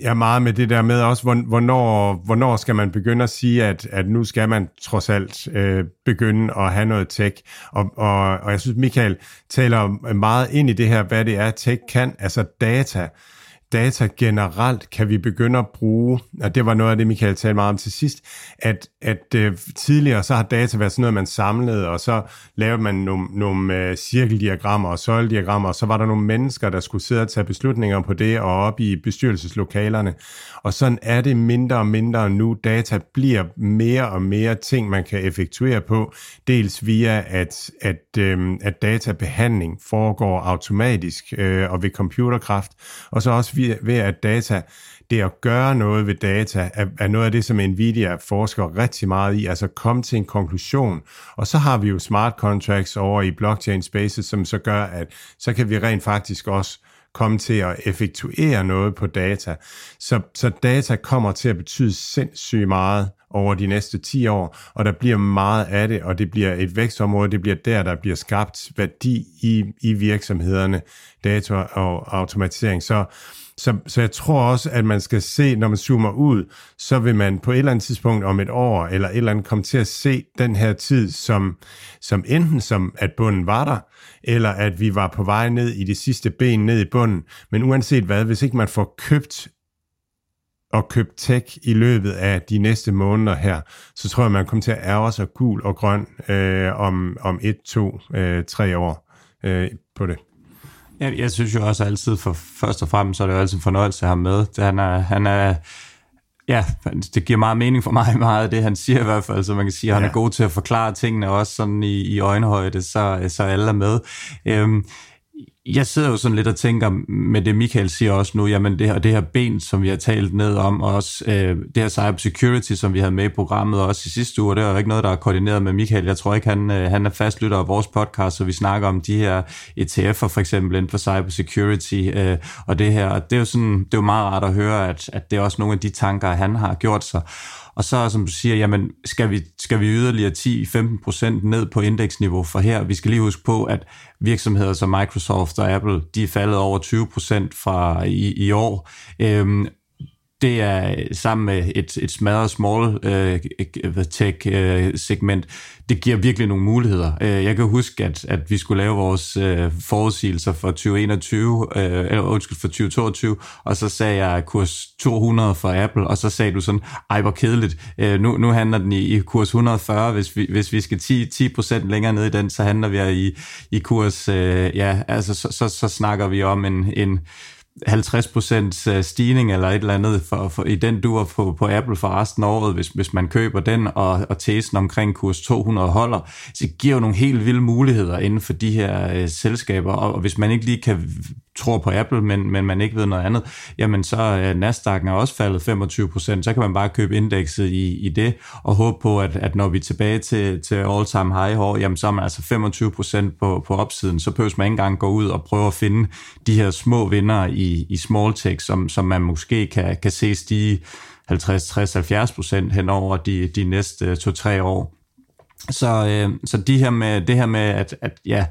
jeg er meget med det der med også, hvornår, hvornår skal man begynde at sige, at, at nu skal man trods alt øh, begynde at have noget tech. Og, og, og jeg synes, Michael taler meget ind i det her, hvad det er, tech kan, altså data data generelt kan vi begynde at bruge, og det var noget af det, Michael talte meget om til sidst, at, at uh, tidligere så har data været sådan noget, man samlede, og så lavede man nogle, nogle uh, cirkeldiagrammer og søjlediagrammer, og så var der nogle mennesker, der skulle sidde og tage beslutninger på det, og op i bestyrelseslokalerne. Og sådan er det mindre og mindre nu. Data bliver mere og mere ting, man kan effektuere på, dels via, at, at, uh, at databehandling foregår automatisk uh, og ved computerkraft, og så også via ved, at data, det at gøre noget ved data, er, er noget af det, som Nvidia forsker rigtig meget i, altså komme til en konklusion. Og så har vi jo smart contracts over i blockchain spaces, som så gør, at så kan vi rent faktisk også komme til at effektuere noget på data. Så, så data kommer til at betyde sindssygt meget over de næste 10 år, og der bliver meget af det, og det bliver et vækstområde, det bliver der, der bliver skabt værdi i, i virksomhederne, data og automatisering. Så så, så jeg tror også, at man skal se, når man zoomer ud, så vil man på et eller andet tidspunkt om et år, eller et eller andet, komme til at se den her tid som, som enten som, at bunden var der, eller at vi var på vej ned i det sidste ben ned i bunden. Men uanset hvad, hvis ikke man får købt og købt tech i løbet af de næste måneder her, så tror jeg, man kommer til at ærge sig gul og grøn øh, om, om et, to, øh, tre år øh, på det. Jeg, jeg synes jo også altid, for først og fremmest, så er det jo altid en fornøjelse at have med. Det, han, er, han er, ja, det giver meget mening for mig, meget af det, han siger i hvert fald, så man kan sige, at han ja. er god til at forklare tingene også sådan i, i øjenhøjde, så, så alle er med. Øhm, jeg sidder jo sådan lidt og tænker med det, Michael siger også nu, jamen det her, det her ben, som vi har talt ned om, og også øh, det her cybersecurity, som vi havde med i programmet også i sidste uge, det er jo ikke noget, der er koordineret med Michael. Jeg tror ikke, han, øh, han er fastlytter af vores podcast, så vi snakker om de her ETF'er for eksempel inden for cybersecurity, øh, og det her, det er jo sådan, det er jo meget rart at høre, at, at det er også nogle af de tanker, han har gjort sig. Og så, som du siger, jamen, skal vi, skal vi yderligere 10-15% ned på indeksniveau for her? Vi skal lige huske på, at virksomheder som Microsoft og Apple, de er faldet over 20% fra i, i år. Øhm, det er øh, sammen med et, et smadret small øh, tech øh, segment, det giver virkelig nogle muligheder. Øh, jeg kan huske, at, at vi skulle lave vores øh, forudsigelser for 2021, øh, eller undskyld, for 2022, og så sagde jeg kurs 200 for Apple, og så sagde du sådan, ej hvor kedeligt, øh, nu, nu handler den i, i kurs 140, hvis vi, hvis vi skal 10, 10% længere ned i den, så handler vi i, i kurs, øh, ja, altså så, så, så snakker vi om en, en 50% øh, stigning eller et eller andet for, for, i den dur på, på Apple for resten af året, hvis, hvis man køber den, og, og tesen omkring kurs 200 holder, så det giver jo nogle helt vilde muligheder inden for de her øh, selskaber, og, og hvis man ikke lige kan tror på Apple, men, men man ikke ved noget andet, jamen så er Nasdaq'en er også faldet 25 procent, så kan man bare købe indekset i, i det, og håbe på, at, at når vi er tilbage til, til all-time high år, jamen så er man altså 25 procent på, på opsiden, så behøver man ikke engang gå ud og prøve at finde de her små vinder i, i small tech, som, som man måske kan, kan se stige 50, 60, 70 procent hen over de, de næste to-tre år. Så, øh, så de her med, det her med, at, at ja,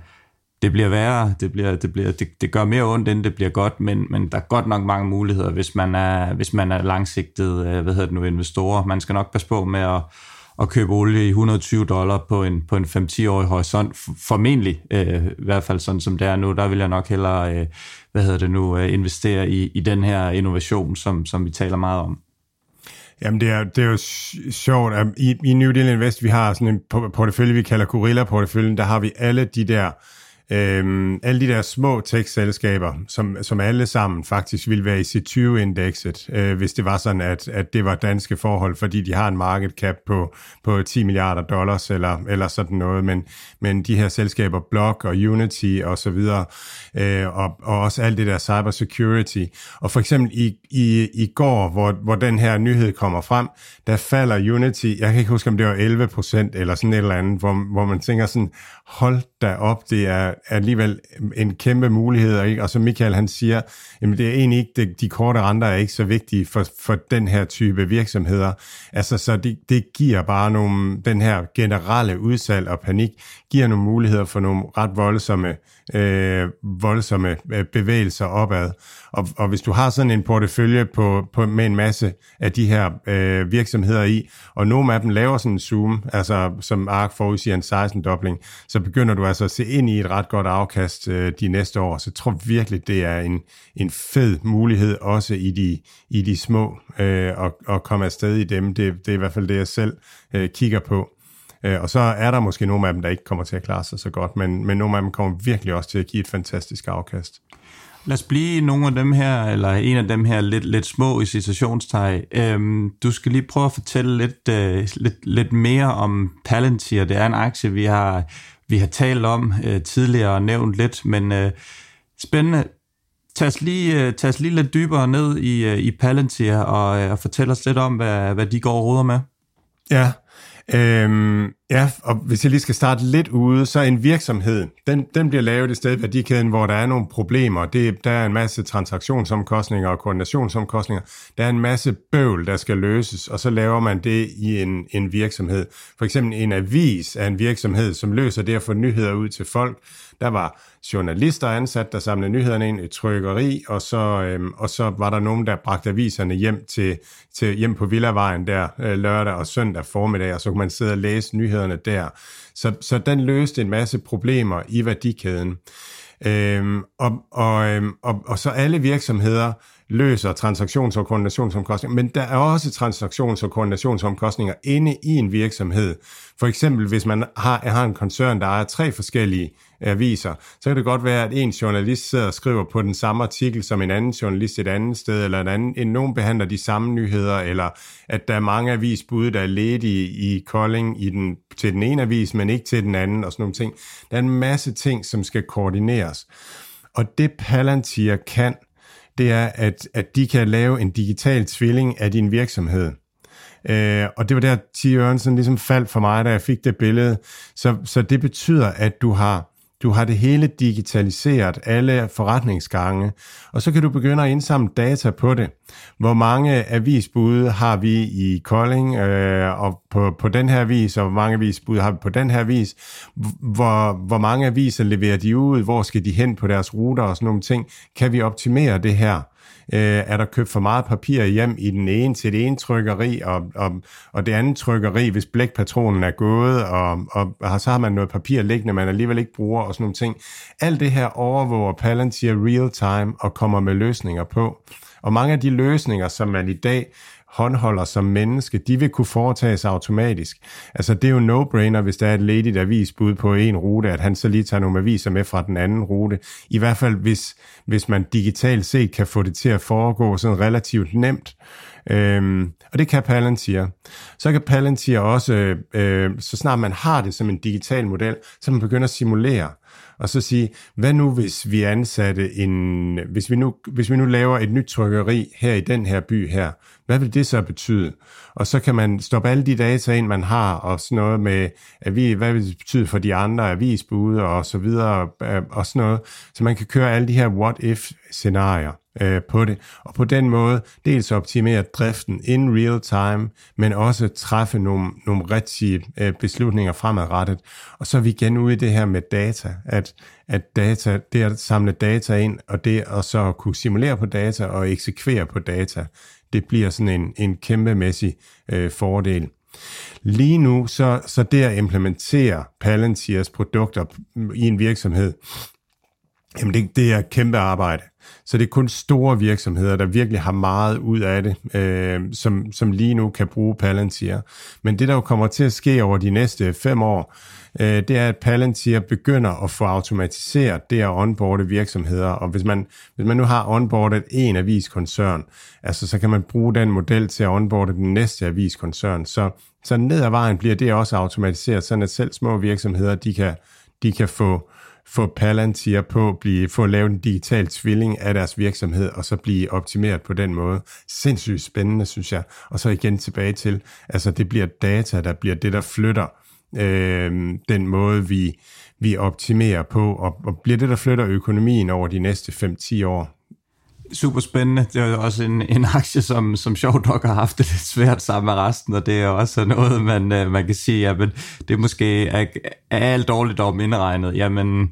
det bliver værre, det, bliver, det, bliver, det, det gør mere ondt, end det bliver godt, men, men der er godt nok mange muligheder, hvis man er, hvis man er langsigtet øh, hvad hedder det nu, investorer. Man skal nok passe på med at, at købe olie i 120 dollar på en, på en 5-10-årig horisont. Formentlig, øh, i hvert fald sådan som det er nu, der vil jeg nok hellere øh, hvad hedder det nu, øh, investere i, i den her innovation, som, som vi taler meget om. Jamen, det er, det er jo sjovt, at i, i New Deal Invest, vi har sådan en portefølje, vi kalder Gorilla-porteføljen, der har vi alle de der Øhm, alle de der små tech-selskaber, som, som alle sammen faktisk ville være i C20-indekset, øh, hvis det var sådan, at, at det var danske forhold, fordi de har en market cap på, på 10 milliarder dollars eller, eller sådan noget. Men, men de her selskaber, Block og Unity og så videre, øh, og, og også alt det der cybersecurity. Og for eksempel i, i, i går, hvor, hvor den her nyhed kommer frem, der falder Unity, jeg kan ikke huske, om det var 11 procent eller sådan et eller andet, hvor, hvor man tænker sådan, hold da op, det er alligevel en kæmpe mulighed, ikke? og som Michael han siger, jamen det er egentlig ikke, det, de korte renter er ikke så vigtige for, for den her type virksomheder, altså så det, det giver bare nogle, den her generelle udsalg og panik, giver nogle muligheder for nogle ret voldsomme øh, voldsomme øh, bevægelser opad. Og, og hvis du har sådan en portefølje på, på, med en masse af de her øh, virksomheder i, og nogle af dem laver sådan en zoom, altså som ARK forudsiger en 16-dobling, så begynder du altså at se ind i et ret godt afkast øh, de næste år. Så jeg tror virkelig, det er en, en fed mulighed også i de, i de små øh, at, at komme afsted i dem. Det, det er i hvert fald det, jeg selv øh, kigger på. Øh, og så er der måske nogle af dem, der ikke kommer til at klare sig så godt, men, men nogle af dem kommer virkelig også til at give et fantastisk afkast. Lad os blive nogle af dem her, eller en af dem her lidt, lidt små i citationstegn. Øhm, du skal lige prøve at fortælle lidt, øh, lidt, lidt mere om Palantir. Det er en aktie, vi har, vi har talt om øh, tidligere og nævnt lidt, men øh, spændende. Tag os, lige, øh, tag os lige lidt dybere ned i, øh, i Palantir og, øh, og fortæl os lidt om, hvad, hvad de går og ruder med. Ja, Øhm, ja, og hvis jeg lige skal starte lidt ude, så en virksomhed, den, den bliver lavet i stedet værdikæden, hvor der er nogle problemer. Det, der er en masse transaktionsomkostninger og koordinationsomkostninger. Der er en masse bøvl, der skal løses, og så laver man det i en, en virksomhed. For eksempel en avis er en virksomhed, som løser det at få nyheder ud til folk. Der var journalister ansat, der samlede nyhederne ind i trykkeri, og så, øhm, og så var der nogen, der bragte aviserne hjem, til, til, hjem på Villavejen der øh, lørdag og søndag formiddag, og så kunne man sidde og læse nyhederne der. Så, så den løste en masse problemer i værdikæden. Øhm, og, og, øhm, og, og så alle virksomheder løser transaktions- og koordinationsomkostninger, men der er også transaktions- og koordinationsomkostninger inde i en virksomhed. For eksempel, hvis man har, har en koncern, der ejer tre forskellige aviser, så kan det godt være, at en journalist sidder og skriver på den samme artikel som en anden journalist et andet sted, eller en anden, en, nogen behandler de samme nyheder, eller at der er mange avisbud, der er ledige i Kolding i den, til den ene avis, men ikke til den anden, og sådan nogle ting. Der er en masse ting, som skal koordineres. Og det Palantir kan, det er, at, at de kan lave en digital tvilling af din virksomhed. Øh, og det var der, T. Jørgensen ligesom faldt for mig, da jeg fik det billede. Så, så det betyder, at du har du har det hele digitaliseret, alle forretningsgange, og så kan du begynde at indsamle data på det. Hvor mange avisbud har vi i Kolding øh, og på, på den her vis, og hvor mange avisbud har vi på den her vis? Hvor, hvor mange aviser leverer de ud? Hvor skal de hen på deres ruter og sådan nogle ting? Kan vi optimere det her? Øh, er der købt for meget papir hjem i den ene til det ene trykkeri, og, og, og det andet trykkeri, hvis blækpatronen er gået, og, og, og så har man noget papir liggende, man alligevel ikke bruger, og sådan nogle ting. Alt det her overvåger Palantir real time og kommer med løsninger på. Og mange af de løsninger, som man i dag håndholder som menneske, de vil kunne foretages automatisk. Altså det er jo no-brainer, hvis der er et ledigt avisbud på en rute, at han så lige tager nogle aviser med fra den anden rute. I hvert fald hvis, hvis man digitalt set kan få det til at foregå sådan relativt nemt. Øhm, og det kan Palantir. Så kan Palantir også, øh, øh så snart man har det som en digital model, så man begynder at simulere og så sige, hvad nu hvis vi ansatte en, hvis vi nu, hvis vi nu laver et nyt trykkeri her i den her by her, hvad vil det så betyde? Og så kan man stoppe alle de data ind, man har, og sådan noget med, at vi, hvad vil det betyde for de andre avisbude og så videre, øh, og sådan noget. Så man kan køre alle de her what-if-scenarier øh, på det, og på den måde dels optimere driften in real time, men også træffe nogle, nogle rigtige øh, beslutninger fremadrettet. Og så er vi igen ude i det her med data, at, at data, det at samle data ind, og det at så kunne simulere på data og eksekvere på data, det bliver sådan en, en kæmpemæssig øh, fordel. Lige nu, så, så det at implementere Palantirs produkter i en virksomhed, jamen det, det er kæmpe arbejde. Så det er kun store virksomheder, der virkelig har meget ud af det, øh, som, som lige nu kan bruge Palantir. Men det, der jo kommer til at ske over de næste fem år, Øh, det er, at Palantir begynder at få automatiseret det at onboarde virksomheder. Og hvis man, hvis man nu har onboardet en aviskoncern, altså, så kan man bruge den model til at onboarde den næste aviskoncern. Så, så ned ad vejen bliver det også automatiseret, sådan at selv små virksomheder, de kan, de kan få få Palantir på, blive, få lavet en digital tvilling af deres virksomhed, og så blive optimeret på den måde. Sindssygt spændende, synes jeg. Og så igen tilbage til, altså det bliver data, der bliver det, der flytter øh, den måde, vi, vi optimerer på, og, og bliver det, der flytter økonomien over de næste 5-10 år super spændende. Det er jo også en, en aktie, som, som sjovt nok har haft det lidt svært sammen med resten, og det er også noget, man, øh, man kan sige, at det måske er, er alt dårligt om indregnet. Jamen,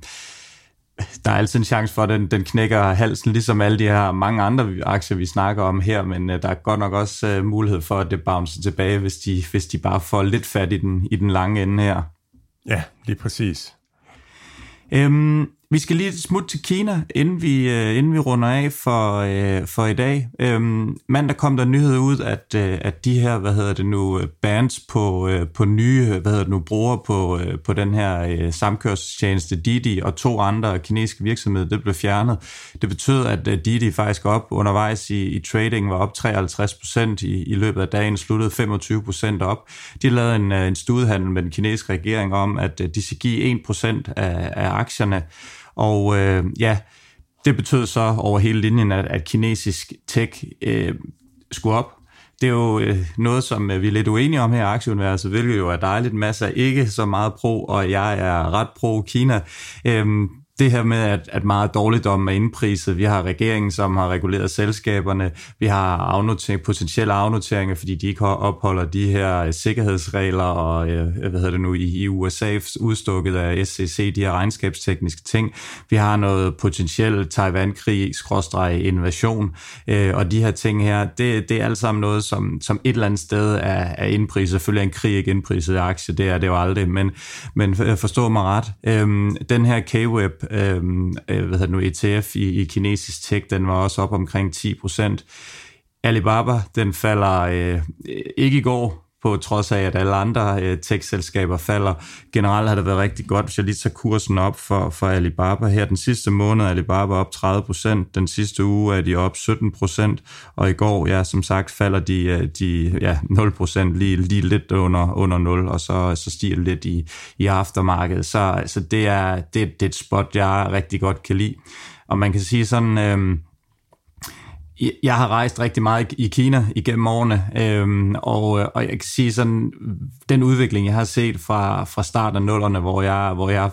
der er altid en chance for, at den, den knækker halsen, ligesom alle de her mange andre aktier, vi snakker om her, men uh, der er godt nok også uh, mulighed for, at det bouncer tilbage, hvis de, hvis de bare får lidt fat i den, i den lange ende her. Ja, lige præcis. Øhm, vi skal lige smut til Kina, inden vi, øh, inden vi runder af for, øh, for i dag. Øhm, mandag kom der nyhed ud, at, øh, at de her, hvad hedder det nu, øh, bands på, øh, på nye, hvad hedder det nu, brugere på, øh, på den her øh, samkørselstjeneste Didi og to andre kinesiske virksomheder, det blev fjernet. Det betød, at øh, Didi faktisk op undervejs i, i trading var op 53 procent i, i løbet af dagen, sluttede 25 procent op. De lavede en, øh, en studiehandel med den kinesiske regering om, at øh, de skal give 1 procent af, af aktierne og øh, ja, det betød så over hele linjen, at, at kinesisk tech øh, skulle op. Det er jo øh, noget, som øh, vi er lidt uenige om her i aktieuniverset, hvilket jo er dejligt. Masser ikke så meget pro, og jeg er ret pro Kina. Øhm, det her med, at, at meget dårligdom er indpriset. Vi har regeringen, som har reguleret selskaberne. Vi har afnotering, potentielle afnoteringer, fordi de ikke opholder de her øh, sikkerhedsregler, og øh, hvad hedder det nu, i, i USA udstukket af SEC, de her regnskabstekniske ting. Vi har noget potentiel Taiwan-krig, skråstreg invasion, øh, og de her ting her, det, det er alt sammen noget, som, som et eller andet sted er, er indpriset. Selvfølgelig er en krig ikke indpriset i aktie, det er det jo aldrig, men, men øh, forstå mig ret. Øh, den her K-Web Øhm, øh, hvad hedder det nu, ETF i, i kinesisk tech, den var også op omkring 10 procent. Alibaba, den falder øh, ikke i går, på trods af, at alle andre øh, tech-selskaber falder. Generelt har det været rigtig godt, hvis jeg lige tager kursen op for, for Alibaba. Her den sidste måned er Alibaba op 30 procent, den sidste uge er de op 17 procent, og i går, ja, som sagt, falder de, øh, de ja, 0 procent, lige, lige lidt under, under 0, og så, så stiger det lidt i, i aftermarkedet. Så, så det, er, det, det er et spot, jeg rigtig godt kan lide. Og man kan sige sådan... Øh, jeg har rejst rigtig meget i Kina igennem årene, øhm, og, øh, og jeg kan sige sådan, den udvikling, jeg har set fra, fra starten af nullerne, hvor jeg, hvor jeg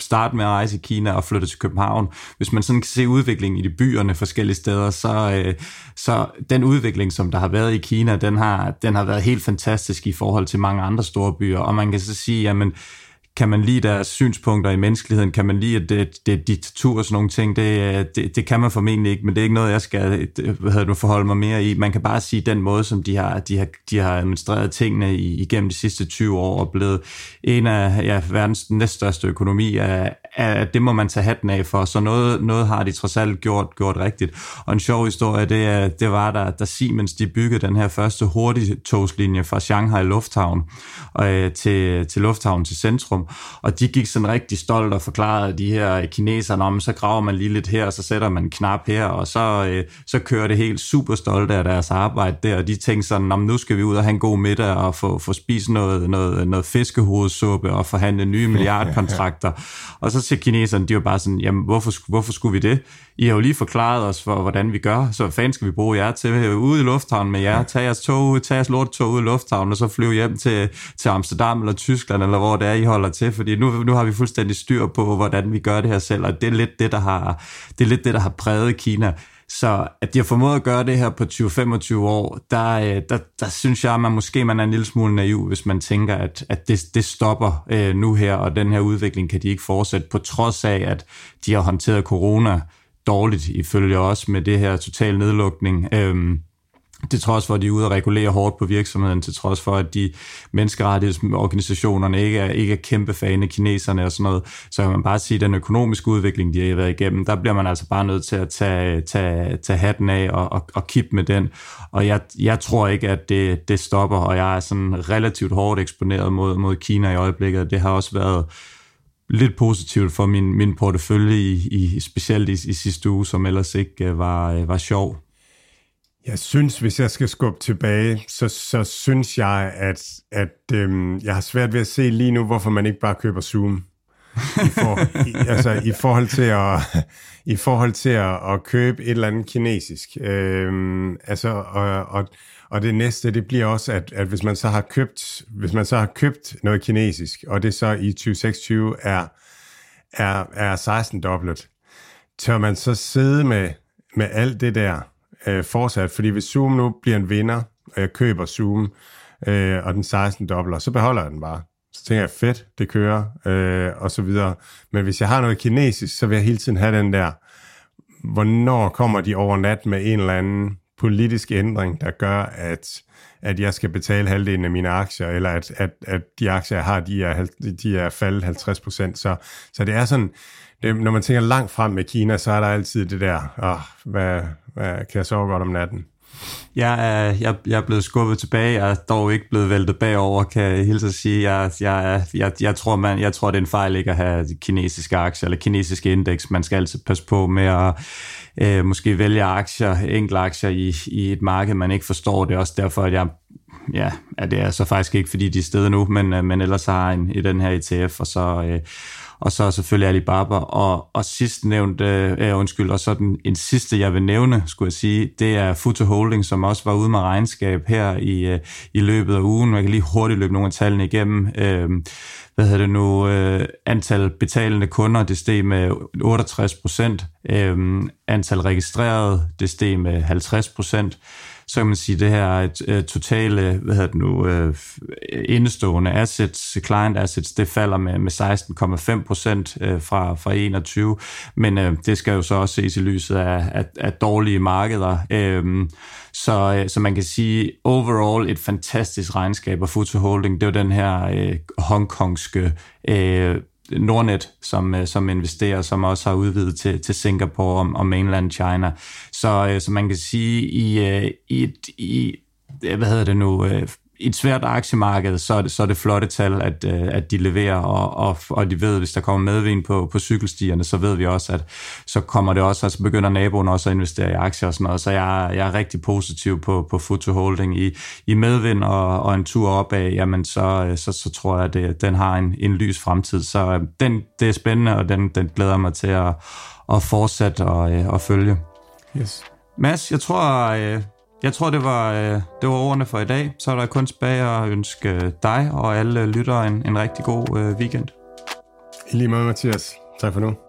startede med at rejse i Kina og flytte til København. Hvis man sådan kan se udviklingen i de byerne forskellige steder, så, øh, så den udvikling, som der har været i Kina, den har, den har været helt fantastisk i forhold til mange andre store byer. Og man kan så sige, jamen, kan man lide deres synspunkter i menneskeligheden, kan man lide, at det, det er diktatur og sådan nogle ting, det, øh, det, det kan man formentlig ikke, men det er ikke noget, jeg skal øh, hvad hedder du, forholde mig mere i. Man kan bare sige, den måde, som de har, de har, de har administreret tingene igennem de sidste 20 år og blevet en af ja, verdens næststørste økonomi, er, er, det må man tage hatten af for, så noget, noget har de trods alt gjort, gjort rigtigt. Og en sjov historie, det, det var, da, da Siemens de byggede den her første hurtige togslinje fra Shanghai Lufthavn og, øh, til, til Lufthavn til centrum, og de gik sådan rigtig stolt og forklarede de her kineserne om, så graver man lige lidt her, og så sætter man en knap her, og så, øh, så kører det helt super stolte af deres arbejde der, og de tænkte sådan, om nu skal vi ud og have en god middag og få, få spist noget, noget, noget fiskehovedsuppe og forhandle nye milliardkontrakter. Og så siger kineserne, de var bare sådan, jamen hvorfor, hvorfor skulle vi det? I har jo lige forklaret os, for, hvordan vi gør, så fanden skal vi bruge jer til? Ude i lufthavnen med jer, tag jeres tog, tag jeres lortetog ud i lufthavnen, og så flyve hjem til, til Amsterdam eller Tyskland, eller hvor det er, I holder til, fordi nu, nu har vi fuldstændig styr på, hvordan vi gør det her selv, og det er lidt det, der har, det er lidt det, der har præget Kina. Så at de har formået at gøre det her på 20-25 år, der, øh, der, der synes jeg, at man måske man er en lille smule naiv, hvis man tænker, at, at det, det stopper øh, nu her, og den her udvikling kan de ikke fortsætte, på trods af, at de har håndteret corona dårligt, ifølge os med det her total nedlukning. Øhm, til trods for, at de er ude og regulere hårdt på virksomheden, til trods for, at de menneskerettighedsorganisationerne ikke er, ikke er kæmpe fan af kineserne og sådan noget, så kan man bare sige, at den økonomiske udvikling, de har været igennem, der bliver man altså bare nødt til at tage, tage, tage hatten af og, og, og kippe med den. Og jeg, jeg tror ikke, at det, det stopper, og jeg er sådan relativt hårdt eksponeret mod, mod Kina i øjeblikket. Det har også været lidt positivt for min, min portefølje, i, i, specielt i, i sidste uge, som ellers ikke øh, var, øh, var sjov. Jeg synes, hvis jeg skal skubbe tilbage, så, så synes jeg, at, at øhm, jeg har svært ved at se lige nu, hvorfor man ikke bare køber Zoom. I, for, i, altså, i forhold til at, i forhold til at, at købe et eller andet kinesisk. Øhm, altså, og, og, og det næste, det bliver også, at, at hvis man så har købt, hvis man så har købt noget kinesisk, og det så i 2026 er, er, er 16 dobbelt, tør man så sidde med, med alt det der, øh, fortsat, fordi hvis Zoom nu bliver en vinder, og jeg køber Zoom, øh, og den 16 dobler, så beholder jeg den bare. Så tænker jeg, fedt, det kører, øh, og så videre. Men hvis jeg har noget kinesisk, så vil jeg hele tiden have den der, hvornår kommer de over nat med en eller anden politisk ændring, der gør, at, at jeg skal betale halvdelen af mine aktier, eller at, at, at de aktier, jeg har, de er, de er faldet 50 procent. Så, så det er sådan, det, når man tænker langt frem med Kina, så er der altid det der, oh, hvad, Øh, kan jeg sove godt om natten? Jeg er, jeg, jeg er blevet skubbet tilbage. Jeg er dog ikke blevet væltet bagover, kan jeg hilse at sige. Jeg, jeg, jeg, jeg, tror, man, jeg tror, det er en fejl ikke at have kinesiske aktier eller kinesiske indeks. Man skal altid passe på med at øh, måske vælge aktier, enkelte aktier i, i et marked, man ikke forstår. Det er også derfor, at jeg ja, det er så faktisk ikke, fordi de er stedet nu, men, øh, men ellers har en i den her ETF, og så, øh, og så selvfølgelig Alibaba. Og, og sidst nævnt, øh, undskyld, og så den, en sidste, jeg vil nævne, skulle jeg sige, det er Futo Holding, som også var ude med regnskab her i, øh, i løbet af ugen. Jeg kan lige hurtigt løbe nogle af tallene igennem. Øh, hvad hedder det nu, øh, antal betalende kunder, det steg med 68 procent, øh, antal registrerede, det steg med 50 procent, så kan man sige, at det her øh, er et, øh, totale, hvad hedder det nu, øh, indestående assets, client assets, det falder med, med 16,5 procent øh, fra, fra 21, men øh, det skal jo så også ses i lyset af, af, af dårlige markeder. Øh, så, øh, så man kan sige, overall et fantastisk regnskab af Futu Holding, det er jo den her øh, hongkongske øh, Nordnet, som, øh, som investerer, som også har udvidet til, til Singapore og, og mainland China. Så, øh, så man kan sige, i, øh, i, i hvad hedder det nu, et svært aktiemarked, så er det, så er det flotte tal, at, at de leverer, og, og, og de ved, hvis der kommer medvind på, på cykelstierne, så ved vi også, at så kommer det også, altså begynder naboen også at investere i aktier og sådan noget, så jeg, jeg er rigtig positiv på, på Futu Holding i, i medvind og, og en tur opad, jamen så, så, så tror jeg, at det, den har en, en lys fremtid, så den, det er spændende, og den, den glæder mig til at, at fortsætte og at følge. Yes. Mads, jeg tror, jeg tror, det var, øh, det var ordene for i dag. Så er der kun tilbage at ønske øh, dig og alle lyttere en, en rigtig god øh, weekend. I lige måde, Mathias. Tak for nu.